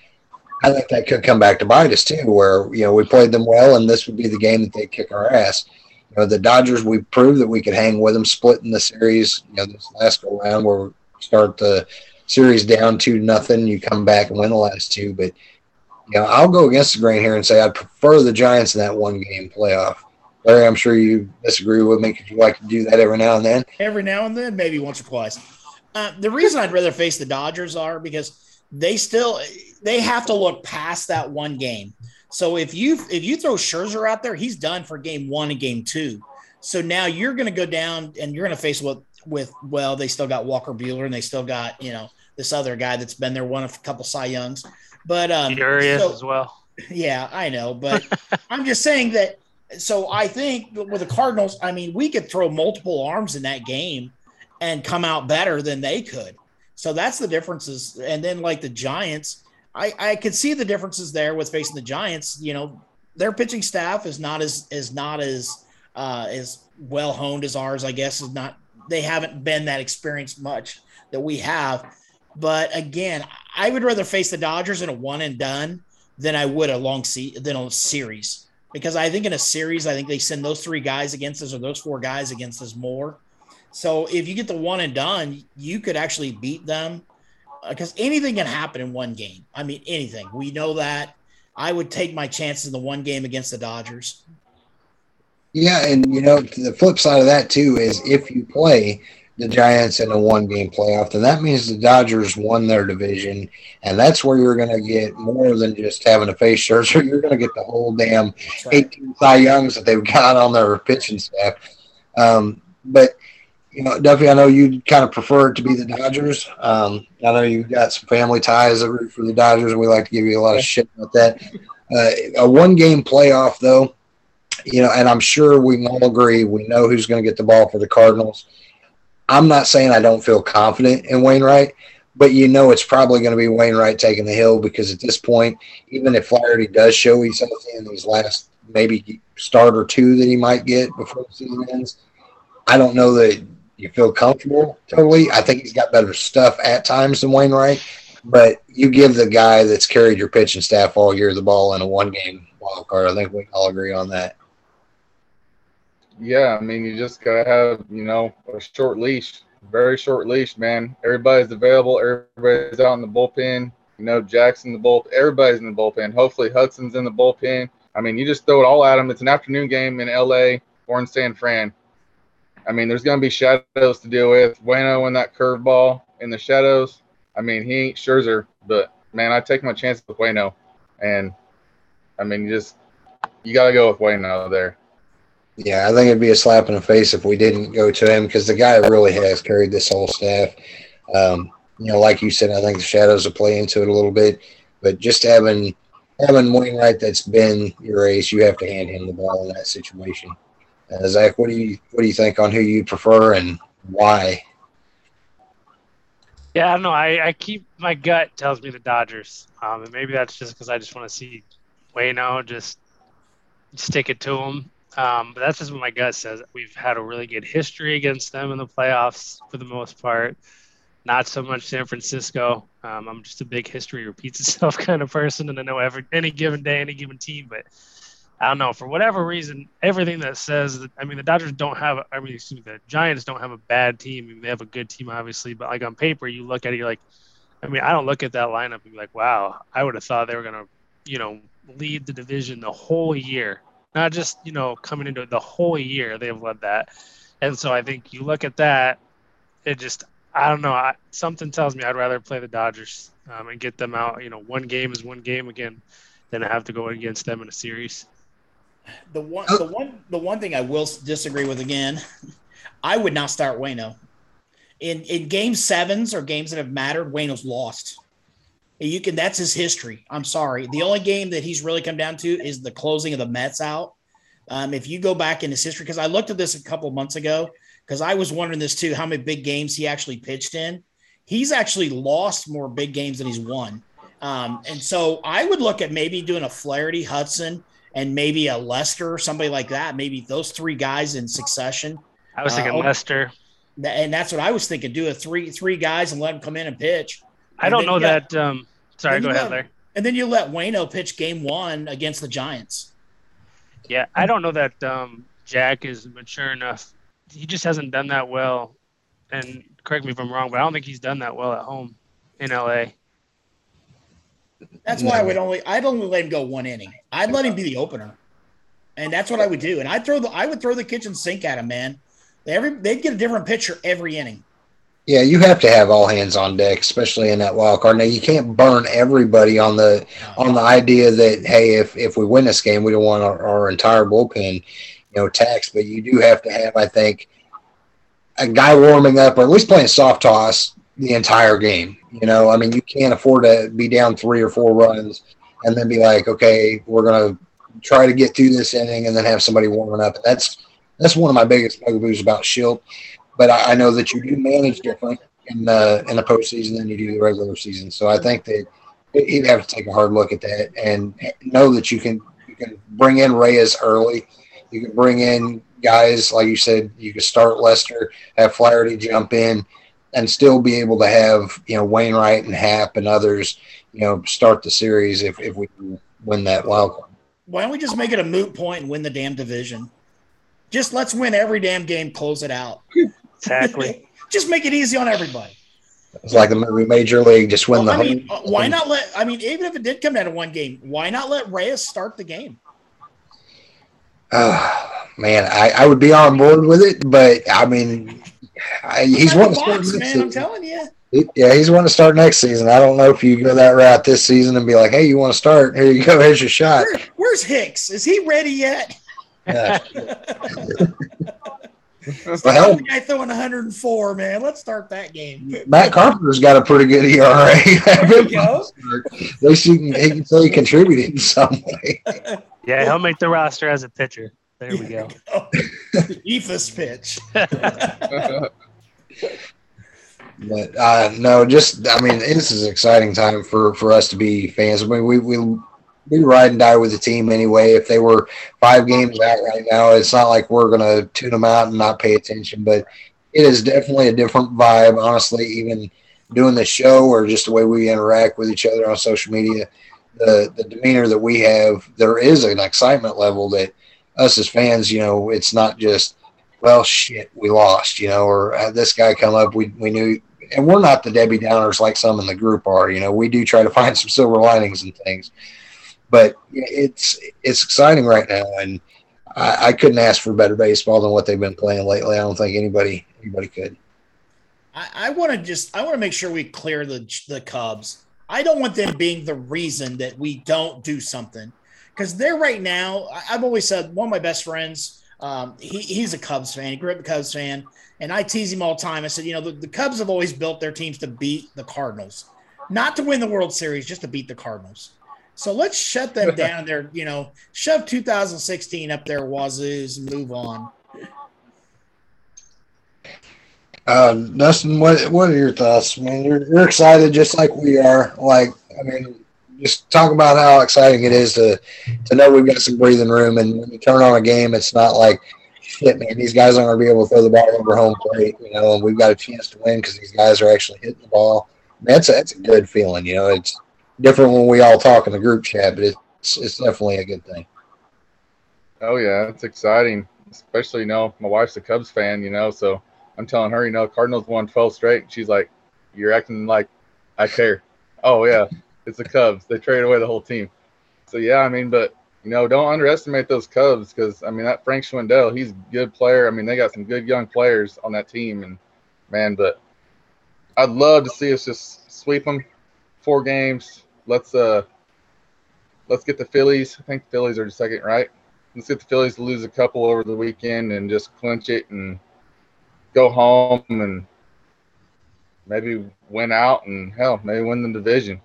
I think that could come back to bite us too, where you know we played them well, and this would be the game that they kick our ass. You know, the Dodgers, we proved that we could hang with them, splitting the series. You know, this last go round where we start the series down two nothing, you come back and win the last two. But you know, I'll go against the grain here and say I'd prefer the Giants in that one game playoff. Larry, I'm sure you disagree with me because you like to do that every now and then. Every now and then, maybe once or twice. Uh, the reason I'd rather face the Dodgers are because they still they have to look past that one game. So if you if you throw Scherzer out there, he's done for game one and game two. So now you're going to go down and you're going to face with with well, they still got Walker Buehler and they still got you know this other guy that's been there, one of a couple Cy Youngs, but um, Urias so, as well. Yeah, I know, but I'm just saying that. So I think with the Cardinals, I mean, we could throw multiple arms in that game and come out better than they could. So that's the differences. And then like the Giants, I, I could see the differences there with facing the Giants. You know, their pitching staff is not as is not as uh, as well honed as ours. I guess is not. They haven't been that experienced much that we have. But again, I would rather face the Dodgers in a one and done than I would a long se- than a series because I think in a series, I think they send those three guys against us or those four guys against us more. So if you get the one and done, you could actually beat them because uh, anything can happen in one game. I mean, anything. We know that. I would take my chances in the one game against the Dodgers. Yeah, and you know the flip side of that too is if you play the Giants in a one game playoff, then that means the Dodgers won their division, and that's where you're going to get more than just having a face Scherzer. You're going to get the whole damn right. 18 Cy Youngs that they've got on their pitching staff. Um, but you know, Duffy, I know you kind of prefer it to be the Dodgers. Um, I know you've got some family ties that root for the Dodgers, and we like to give you a lot of shit about that. Uh, a one game playoff, though, you know, and I'm sure we can all agree we know who's going to get the ball for the Cardinals. I'm not saying I don't feel confident in Wainwright, but you know it's probably going to be Wainwright taking the hill because at this point, even if Flaherty does show he's healthy in these last maybe start or two that he might get before the season ends, I don't know that you feel comfortable totally. I think he's got better stuff at times than Wainwright, but you give the guy that's carried your pitching staff all year the ball in a one game wild card. I think we all agree on that. Yeah, I mean, you just gotta have you know a short leash, very short leash, man. Everybody's available. Everybody's out in the bullpen. You know, Jackson the bull. Everybody's in the bullpen. Hopefully, Hudson's in the bullpen. I mean, you just throw it all at them. It's an afternoon game in L.A. or in San Fran. I mean, there's to be shadows to deal with. Wayno in that curveball in the shadows. I mean, he ain't Scherzer, but man, I take my chances with Wayno. And I mean, you just you got to go with Wayno there. Yeah, I think it'd be a slap in the face if we didn't go to him because the guy really has carried this whole staff. Um, you know, like you said, I think the shadows will play into it a little bit, but just having having Wainwright that's been your ace, you have to hand him the ball in that situation. Uh, Zach, what do you what do you think on who you prefer and why? Yeah, I don't know. I, I keep my gut tells me the Dodgers, um, and maybe that's just because I just want to see Wayno just stick it to them. Um, but that's just what my gut says. We've had a really good history against them in the playoffs for the most part. Not so much San Francisco. Um, I'm just a big history repeats itself kind of person, and I know every any given day, any given team. But I don't know for whatever reason, everything that says that I mean the Dodgers don't have. I mean, excuse me, the Giants don't have a bad team. I mean, they have a good team, obviously, but like on paper, you look at it, you're like, I mean, I don't look at that lineup and be like, wow, I would have thought they were gonna, you know, lead the division the whole year, not just you know coming into the whole year. They've led that, and so I think you look at that, it just I don't know. I, something tells me I'd rather play the Dodgers um, and get them out. You know, one game is one game again, than have to go against them in a series. The one, the one, the one thing I will disagree with again, I would not start Wayno. In in game sevens or games that have mattered, Wayno's lost. You can that's his history. I'm sorry. The only game that he's really come down to is the closing of the Mets out. Um, if you go back in his history, because I looked at this a couple months ago, because I was wondering this too, how many big games he actually pitched in. He's actually lost more big games than he's won. Um, and so I would look at maybe doing a Flaherty, Hudson, and maybe a Lester or somebody like that. Maybe those three guys in succession. I was thinking uh, Lester, and that's what I was thinking. Do a three three guys and let them come in and pitch. I don't know that. Um, sorry, go ahead, let, And then you let Wayno pitch game one against the Giants. Yeah, I don't know that um, Jack is mature enough. He just hasn't done that well. And correct me if I'm wrong, but I don't think he's done that well at home in LA. That's why I would only I'd only let him go one inning. I'd let him be the opener, and that's what I would do. And I'd throw the I would throw the kitchen sink at him, man. Every they'd get a different pitcher every inning. Yeah, you have to have all hands on deck, especially in that wild card. Now you can't burn everybody on the on the idea that hey, if if we win this game, we don't want our, our entire bullpen, you know, taxed. But you do have to have, I think, a guy warming up or at least playing soft toss the entire game. You know, I mean, you can't afford to be down three or four runs and then be like, okay, we're gonna try to get through this inning and then have somebody warming up. That's that's one of my biggest bugaboos about Shildt. But I, I know that you do manage different in the in the postseason than you do the regular season. So I think that you'd have to take a hard look at that and know that you can you can bring in Reyes early. You can bring in guys like you said. You can start Lester, have Flaherty jump in and still be able to have you know Wainwright and Happ and others you know start the series if, if we win that wild card. Why don't we just make it a moot point and win the damn division? Just let's win every damn game, close it out. Exactly. just make it easy on everybody. It's like the movie Major League, just win well, the. I mean, uh, why not let? I mean, even if it did come down to one game, why not let Reyes start the game? Oh man, I, I would be on board with it, but I mean, I, he's wanting to start next man, season. I'm telling you. yeah, he's one to start next season. I don't know if you go that route this season and be like, "Hey, you want to start? Here you go. Here's your shot." Where, where's Hicks? Is he ready yet? Yeah. well, hell, the guy throwing 104, man. Let's start that game. Matt Carpenter's got a pretty good ERA. There you go. They see he can say he contributed in some way. Yeah, he'll make the roster as a pitcher. There we go. Eephus pitch. but uh, no, just I mean, this is an exciting time for for us to be fans. I mean, we we we ride and die with the team anyway. If they were five games out right now, it's not like we're gonna tune them out and not pay attention. But it is definitely a different vibe, honestly. Even doing the show or just the way we interact with each other on social media, the the demeanor that we have, there is an excitement level that us as fans, you know, it's not just, well, shit, we lost, you know, or this guy come up, we, we knew, and we're not the Debbie Downers like some in the group are, you know, we do try to find some silver linings and things, but it's, it's exciting right now. And I, I couldn't ask for better baseball than what they've been playing lately. I don't think anybody, anybody could. I, I want to just, I want to make sure we clear the, the Cubs. I don't want them being the reason that we don't do something because they're right now. I've always said one of my best friends. Um, he, he's a Cubs fan. He grew up a Cubs fan, and I tease him all the time. I said, you know, the, the Cubs have always built their teams to beat the Cardinals, not to win the World Series, just to beat the Cardinals. So let's shut them down there. You know, shove 2016 up there, Wazoos, and move on. Uh, Dustin, what what are your thoughts? I mean, you're, you're excited just like we are. Like, I mean, just talk about how exciting it is to to know we've got some breathing room, and when you turn on a game, it's not like shit, man. These guys aren't going to be able to throw the ball over home plate, you know, and we've got a chance to win because these guys are actually hitting the ball. That's a, that's a good feeling, you know. It's different when we all talk in the group chat, but it's it's definitely a good thing. Oh yeah, it's exciting, especially you know my wife's a Cubs fan, you know, so I'm telling her, you know, Cardinals won 12 straight. She's like, "You're acting like I care." Oh yeah, it's the Cubs. They traded away the whole team. So yeah, I mean, but you know, don't underestimate those Cubs because I mean that Frank Schwindel, he's a good player. I mean, they got some good young players on that team, and man, but I'd love to see us just sweep them four games. Let's uh, let's get the Phillies. I think the Phillies are the second, right? Let's get the Phillies to lose a couple over the weekend and just clinch it and go home and maybe win out and hell, maybe win the division.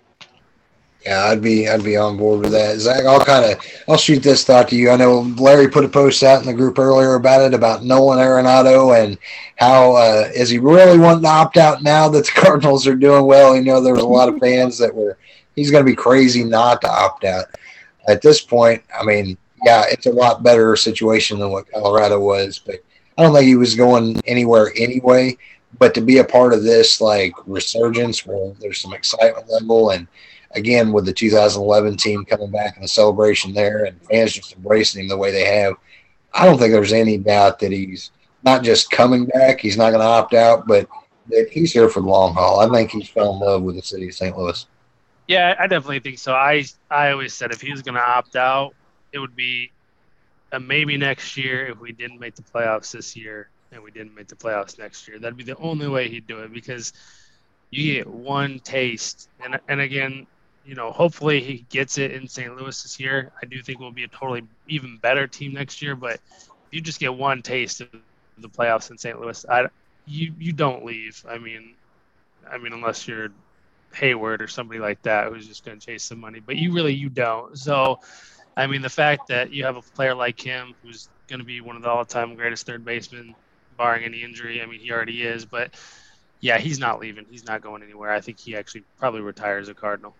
Yeah, I'd be I'd be on board with that. Zach, I'll kind of I'll shoot this thought to you. I know Larry put a post out in the group earlier about it about Nolan Arenado and how uh, is he really wanting to opt out now that the Cardinals are doing well? You know, there was a lot of fans that were he's going to be crazy not to opt out. At this point, I mean, yeah, it's a lot better situation than what Colorado was, but I don't think he was going anywhere anyway. But to be a part of this like resurgence where there's some excitement level and again with the 2011 team coming back and the celebration there and fans just embracing him the way they have, I don't think there's any doubt that he's not just coming back. He's not going to opt out, but that he's here for the long haul. I think he's fell in love with the city of St. Louis. Yeah, I definitely think so. I I always said if he was going to opt out, it would be a maybe next year if we didn't make the playoffs this year and we didn't make the playoffs next year. That'd be the only way he'd do it because you get one taste. And and again, you know, hopefully he gets it in St. Louis this year. I do think we'll be a totally even better team next year. But if you just get one taste of the playoffs in St. Louis, I, you you don't leave. I mean, I mean unless you're Heyward or somebody like that who's just going to chase some money. But you really you don't. So, I mean, the fact that you have a player like him who's going to be one of the all-time greatest third basemen, barring any injury. I mean, he already is, but yeah, he's not leaving. He's not going anywhere. I think he actually probably retires a Cardinal.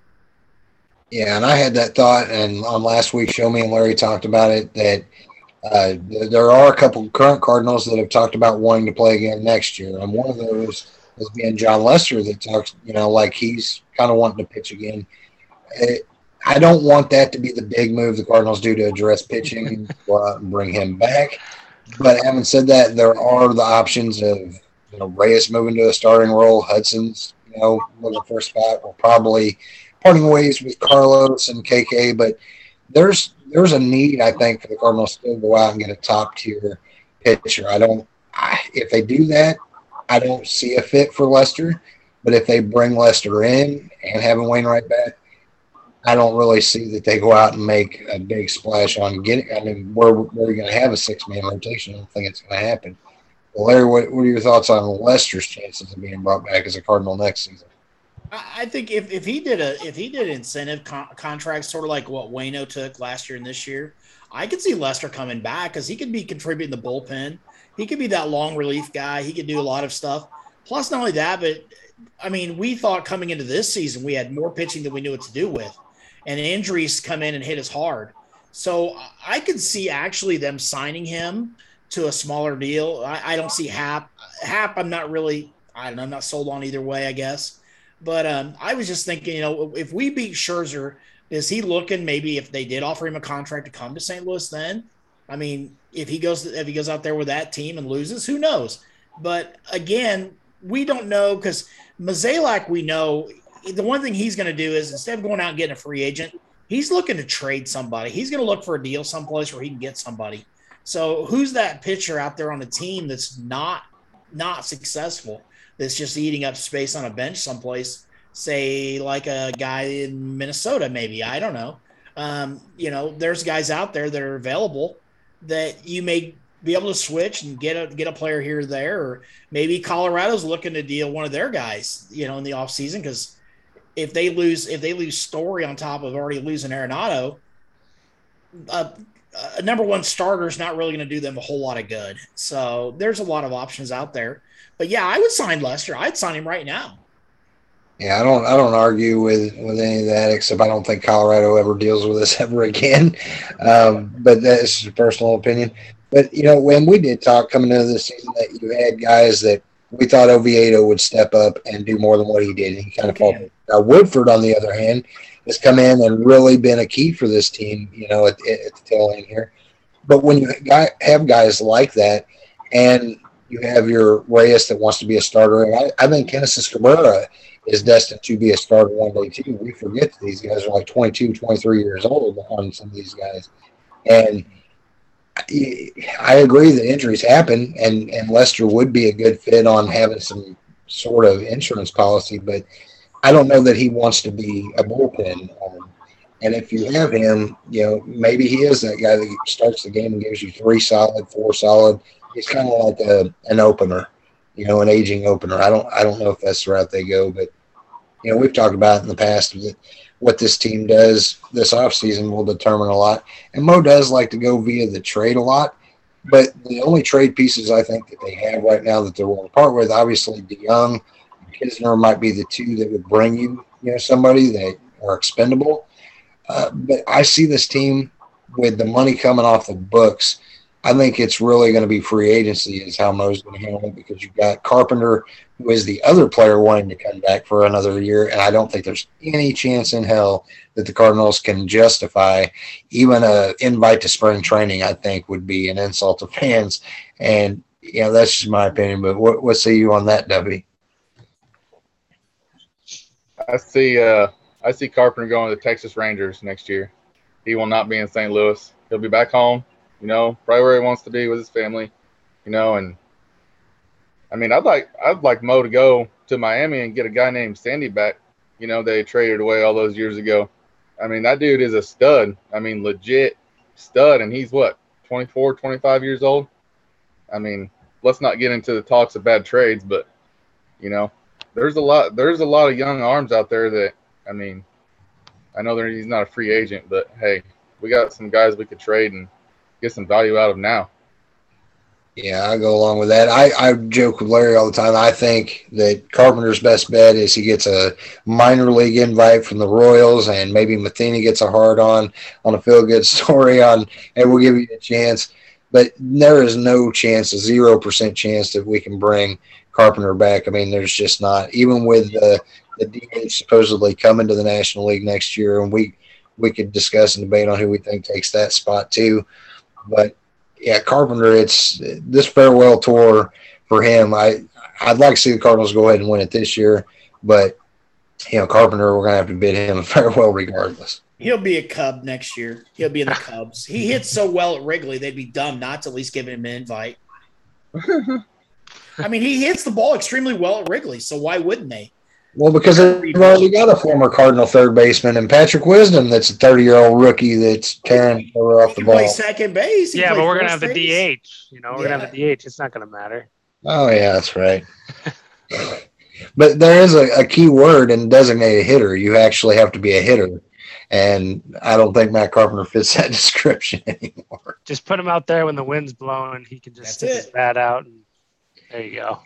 Yeah, and I had that thought, and on last week's show, me and Larry talked about it that uh, there are a couple current Cardinals that have talked about wanting to play again next year, and one of those is being Jon Lester that talks, you know, like he's kind of wanting to pitch again. It, I don't want that to be the big move the Cardinals do to address pitching, bring him back. But having said that, there are the options of you know Reyes moving to a starting role, Hudson's you know looking for a spot. We'll probably parting ways with Carlos and KK, but there's there's a need I think for the Cardinals to go out and get a top tier pitcher. I don't I, if they do that, I don't see a fit for Lester. But if they bring Lester in and having Wainwright back, I don't really see that they go out and make a big splash on getting. I mean, where are going to have a six man rotation? I don't think it's going to happen. Well, Larry, what, what are your thoughts on Lester's chances of being brought back as a Cardinal next season? I think if, if he did a if he did incentive con- contracts sort of like what Wayno took last year and this year, I could see Lester coming back because he could be contributing the bullpen. He could be that long relief guy. He could do a lot of stuff. Plus, not only that, but I mean, we thought coming into this season we had more pitching than we knew what to do with, and injuries come in and hit us hard. So I could see actually them signing him to a smaller deal. I, I don't see Hap. Happ, I'm not really. I don't know. I'm not sold on either way. I guess. But um, I was just thinking, you know, if we beat Scherzer, is he looking maybe if they did offer him a contract to come to St. Louis? Then, I mean, if he goes if he goes out there with that team and loses, who knows? But again, we don't know because Mozeliak, we know the one thing he's going to do is instead of going out and getting a free agent, he's looking to trade somebody. He's going to look for a deal someplace where he can get somebody. So who's that pitcher out there on the team that's not not successful? That's just eating up space on a bench someplace. Say like a guy in Minnesota, maybe I don't know. Um, you know, there's guys out there that are available that you may be able to switch and get a get a player here or there, or maybe Colorado's looking to deal one of their guys, you know, in the offseason because if they lose if they lose Story on top of already losing Arenado, a, a number one starter is not really going to do them a whole lot of good. So there's a lot of options out there. But yeah, I would sign Lester. I'd sign him right now. Yeah, I don't I don't argue with with any of that except I don't think Colorado ever deals with us ever again. Um, but that's just a personal opinion. But you know, when we did talk coming into the season that you had guys that we thought Oviedo would step up and do more than what he did, and he kind of faltered. Now Woodford, on the other hand, has come in and really been a key for this team. You know, at, at the tail end here. But when you have guys like that, and you have your Reyes that wants to be a starter, and I, I think Genesis Cabrera is destined to be a starter one day too. We forget that these guys are like 22, 23 years old on some of these guys. And I agree that injuries happen, and, and Lester would be a good fit on having some sort of insurance policy, but I don't know that he wants to be a bullpen. Um, and if you have him, you know, maybe he is that guy that starts the game and gives you three solid, four solid. He's kind of like a, an opener, you know, an aging opener. I don't, I don't know if that's the route they go, but you know, we've talked about in the past that what this team does this offseason will determine a lot. And Mo does like to go via the trade a lot, but the only trade pieces I think that they have right now that they're willing to part with, obviously DeJong, Knizner might be the two that would bring you, you know, somebody that are expendable. Uh, but I see this team with the money coming off the books. I think it's really going to be free agency is how Mo's going to handle it because you've got Carpenter, who is the other player wanting to come back for another year, and I don't think there's any chance in hell that the Cardinals can justify even a invite to spring training. I think would be an insult to fans, and you know that's just my opinion. But what what say you on that, Debbie? I see. Uh, I see Carpenter going to the Texas Rangers next year. He will not be in St. Louis. He'll be back home. You know, right where he wants to be with his family. You know, and I mean, I'd like I'd like Mo to go to Miami and get a guy named Sandy back. You know, they traded away all those years ago. I mean, that dude is a stud. I mean, legit stud, and he's what 24, 25 years old. I mean, let's not get into the talks of bad trades, but you know, there's a lot there's a lot of young arms out there that I mean, I know he's not a free agent, but hey, we got some guys we could trade and get some value out of now. Yeah, I go along with that. I, I joke with Larry all the time. I think that Carpenter's best bet is he gets a minor league invite from the Royals, and maybe Matheny gets a hard on on a feel good story on, and we'll give you a chance. But there is no chance, a zero percent chance that we can bring Carpenter back. I mean, there's just not. Even with the the DH supposedly coming to the National League next year, and we we could discuss and debate on who we think takes that spot too. But yeah, Carpenter, it's this farewell tour for him. I I'd like to see the Cardinals go ahead and win it this year, but you know, Carpenter, we're gonna have to bid him farewell regardless. He'll be a Cub next year. He'll be in the Cubs. He hits so well at Wrigley, they'd be dumb not to at least give him an invite. I mean, he hits the ball extremely well at Wrigley, so why wouldn't they? Well, because they've already got a former Cardinal third baseman and Patrick Wisdom, that's a 30 year old rookie that's tearing over He off the can play ball. second base. He Yeah, but we're gonna have first the base. DH. You know, we're gonna have the DH. It's not gonna matter. Oh yeah, that's right. but there is a, a key word in designated hitter. You actually have to be a hitter, and I don't think Matt Carpenter fits that description anymore. Just put him out there when the wind's blowing. He can just That's stick his bat out, and there you go.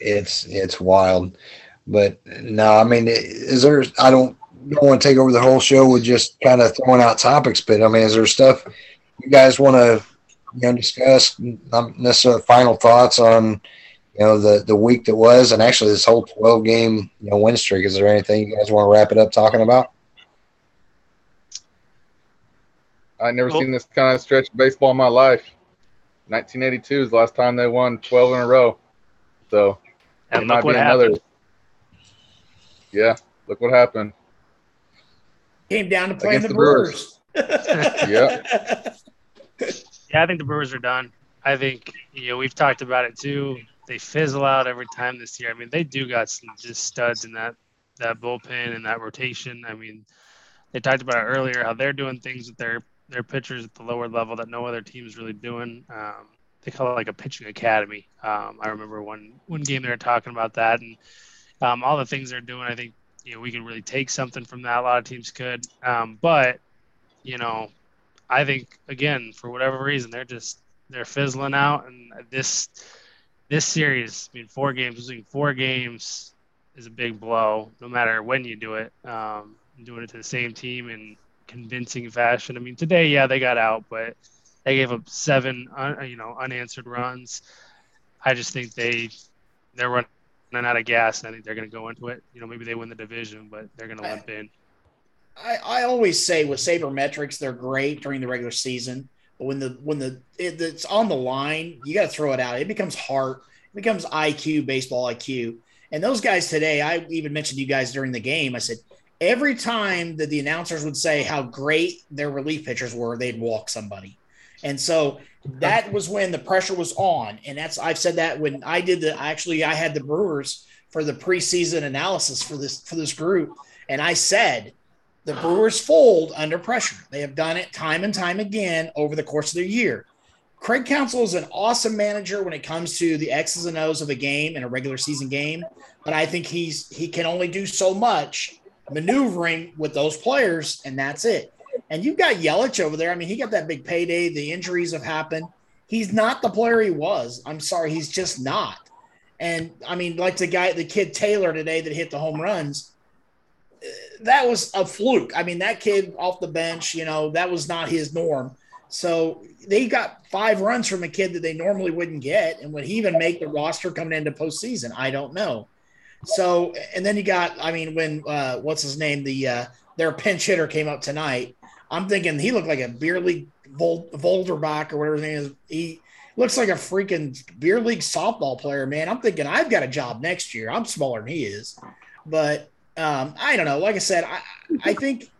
It's it's wild, but no, I mean, is there? I don't don't want to take over the whole show with just kind of throwing out topics, but I mean, is there stuff you guys want to you know discuss? Not necessarily final thoughts on you know the the week that was, and actually this whole twelve game you know win streak. Is there anything you guys want to wrap it up talking about? I never Cool. seen this kind of stretch of baseball in my life. 1982 is the last time they won 12 in a row. So And it look might what be happened. Another. Yeah, look what happened. Came down to playing the the Brewers. Brewers. Yeah. Yeah, I think the Brewers are done. I think you know we've talked about it too. They fizzle out every time this year. I mean, they do got some just studs in that that bullpen and that rotation. I mean, they talked about it earlier how they're doing things with their their pitchers at the lower level that no other team is really doing. Um, they call it like a pitching academy. Um, I remember one one game they were talking about that and um, all the things they're doing. I think you know we could really take something from that. A lot of teams could, um, but you know, I think again for whatever reason they're just they're fizzling out, and this this series, I mean, four games, losing four games, is a big blow, no matter when you do it. Um, doing it to the same team in convincing fashion. I mean, today, yeah, they got out, but they gave up seven, you know, unanswered runs. I just think they they're running out of gas, and I think they're going to go into it. You know, maybe they win the division, but they're going to limp in. I, I always say with sabermetrics, they're great during the regular season, but when the when the it, it's on the line, you got to throw it out. It becomes heart, it becomes IQ, baseball IQ. And those guys today, I even mentioned you guys during the game. I said every time that the announcers would say how great their relief pitchers were, they'd walk somebody. And so that was when the pressure was on. And that's I've said that when I did the actually I had the Brewers for the preseason analysis for this for this group. And I said the Brewers fold under pressure. They have done it time and time again over the course of the year. Craig Counsell is an awesome manager when it comes to the X's and O's of a game in a regular season game, but I think he's he can only do so much maneuvering with those players, and that's it. And you've got Yelich over there. I mean, he got that big payday. The injuries have happened. He's not the player he was. I'm sorry, he's just not. And I mean, like the guy, the kid Taylor today that hit the home runs, that was a fluke. I mean, that kid off the bench, you know, that was not his norm. So they got five runs from a kid that they normally wouldn't get. And would he even make the roster coming into postseason? I don't know. So, and then you got, I mean, when, uh, what's his name? The, uh, their pinch hitter came up tonight. I'm thinking he looked like a beer league Vol- Volderbach or whatever his name is. He looks like a freaking beer league softball player, man. I'm thinking I've got a job next year. I'm smaller than he is. But um, I don't know. Like I said, I, I think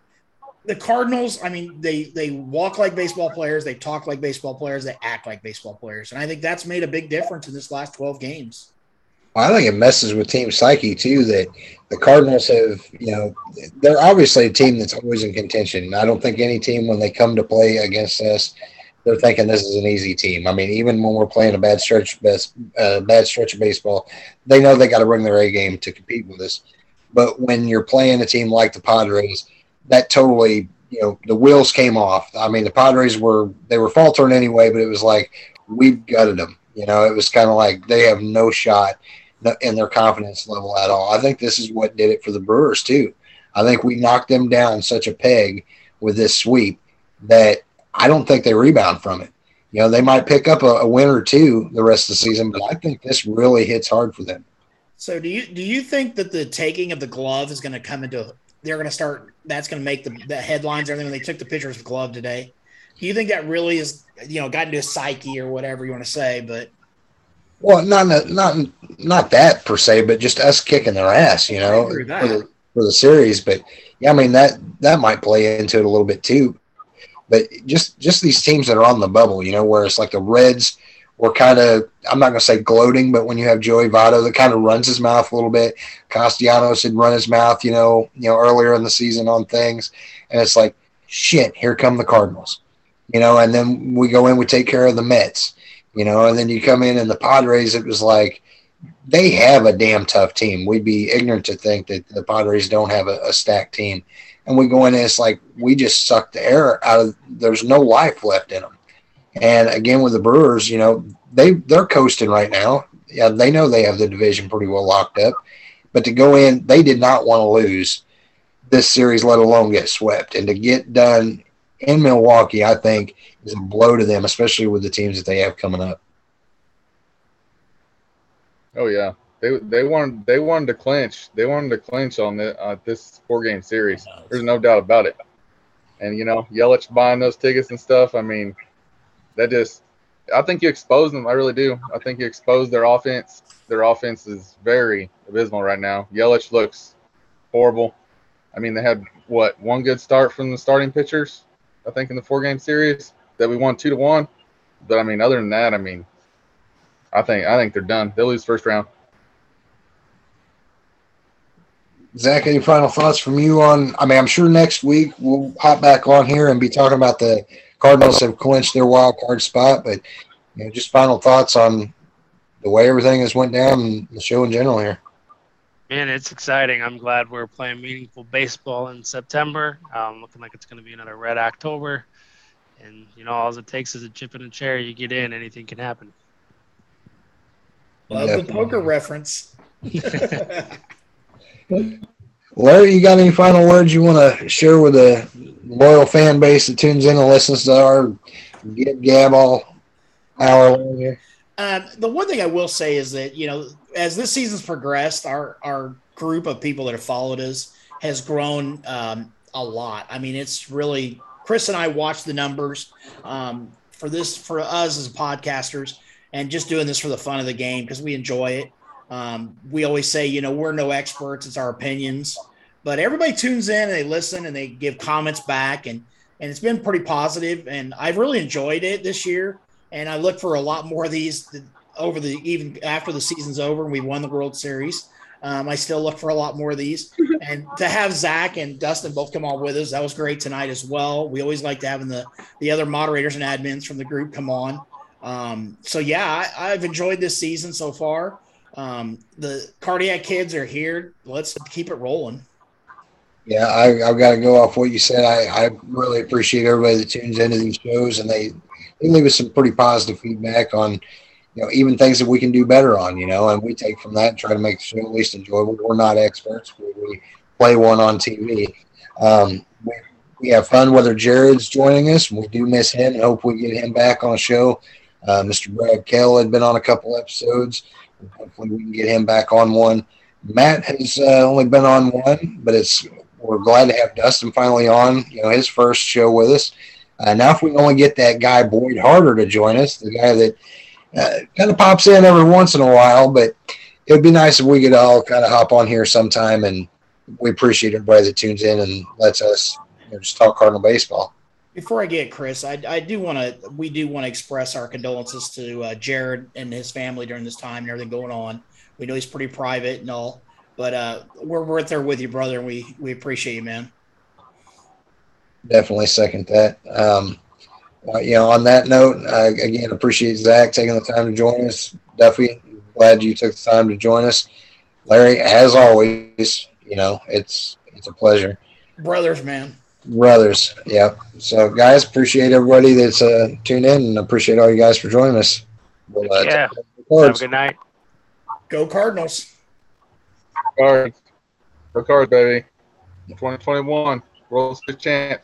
the Cardinals, I mean, they they walk like baseball players, they talk like baseball players, they act like baseball players. And I think that's made a big difference in this last 12 games. Well, I think it messes with team psyche too. That the Cardinals have, you know, they're obviously a team that's always in contention. I don't think any team, when they come to play against us, they're thinking this is an easy team. I mean, even when we're playing a bad stretch, best uh, bad stretch of baseball, they know they got to bring their A game to compete with us. But when you're playing a team like the Padres, that totally, you know, the wheels came off. I mean, the Padres were they were faltering anyway, but it was like we gutted them. You know, it was kind of like they have no shot in their confidence level at all. I think this is what did it for the Brewers too. I think we knocked them down such a peg with this sweep that I don't think they rebound from it. You know, they might pick up a, a win or two the rest of the season, but I think this really hits hard for them. So do you do you think that the taking of the glove is going to come into they're going to start that's going to make the, the headlines everything when they took the pictures of the glove today? Do you think that really is you know got into his psyche or whatever you want to say? But well, not not not that per se, but just us kicking their ass, you know, for the, for the series. But yeah, I mean that that might play into it a little bit too. But just just these teams that are on the bubble, you know, where it's like the Reds were kind of I'm not going to say gloating, but when you have Joey Votto that kind of runs his mouth a little bit, Castellanos had run his mouth, you know, you know earlier in the season on things, and it's like shit, here come the Cardinals, you know, and then we go in, we take care of the Mets, you know, and then you come in and the Padres, it was like they have a damn tough team. We'd be ignorant to think that the Padres don't have a, a stacked team. And we go in and it's like we just suck the air out of there's no life left in them. And again, with the Brewers, you know, they they're coasting right now. Yeah, they know they have the division pretty well locked up. But to go in, they did not want to lose this series, let alone get swept. And to get done in Milwaukee, I think, is a blow to them, especially with the teams that they have coming up. Oh yeah, they they wanted they wanted to clinch. They wanted to clinch on the, uh, this four game series. There's no doubt about it. And you know, Yelich buying those tickets and stuff. I mean, that just I think you expose them. I really do. I think you expose their offense. Their offense is very abysmal right now. Yelich looks horrible. I mean, they had what one good start from the starting pitchers. I think in the four game series that we won two to one. But I mean, other than that, I mean, I think I think they're done. They'll lose first round. Zach, any final thoughts from you on? I mean, I'm sure next week we'll hop back on here and be talking about the Cardinals have clinched their wild card spot, but you know, just final thoughts on the way everything has went down and the show in general here. Man, it's exciting. I'm glad we're playing meaningful baseball in September. Um, looking like it's going to be another red October, and you know, all it takes is a chip and a chair. You get in, anything can happen. Love Definitely. the poker reference. Larry, you got any final words you want to share with the loyal fan base that tunes in and listens to our Gib Gab all hour long here? Um, the one thing I will say is that you know, as this season's progressed, our our group of people that have followed us has grown um, a lot. I mean, it's really Chris and I watch the numbers um, for this for us as podcasters, and just doing this for the fun of the game because we enjoy it. Um, we always say, you know, we're no experts; it's our opinions. But everybody tunes in and they listen and they give comments back, and and it's been pretty positive. And I've really enjoyed it this year and I look for a lot more of these over the even after the season's over and we won the World Series. Um, I still look for a lot more of these, and to have Zach and Dustin both come on with us, that was great tonight as well. We always like to having the the other moderators and admins from the group come on. Um, so yeah, I, have enjoyed this season so far. Um, the cardiac kids are here. Let's keep it rolling. Yeah, I, have got to go off what you said. I, I really appreciate everybody that tunes into these shows and they they leave us some pretty positive feedback on, you know, even things that we can do better on, you know, and we take from that and try to make the show at least enjoyable. We're not experts. We, we play one on TV. Um, we, we have fun whether Jared's joining us. We do miss him and hope we get him back on a show. Uh, Mr. Brad Kell had been on a couple episodes. Hopefully we can get him back on one. Matt has uh, only been on one, but it's we're glad to have Dustin finally on. You know his first show with us. Uh, now, if we can only get that guy Boyd Harder to join us, the guy that uh, kind of pops in every once in a while, but it would be nice if we could all kind of hop on here sometime. And we appreciate everybody that tunes in and lets us you know, just talk Cardinal baseball. Before I get Chris, I, I do want to we do want to express our condolences to uh, Jared and his family during this time and everything going on. We know he's pretty private and all, but uh, we're right there with you, brother, and we we appreciate you, man definitely second that. Um, uh, you know, on that note, I again appreciate Zach taking the time to join us. Duffy, glad you took the time to join us. Larry, as always, you know, it's it's a pleasure. Brothers, man. Brothers, yeah. So, guys, appreciate everybody that's uh, tuned in, and appreciate all you guys for joining us. We'll, uh, yeah. Have a good night. Go Cardinals. Cards. Go Cards, baby. 2021. World Series champs.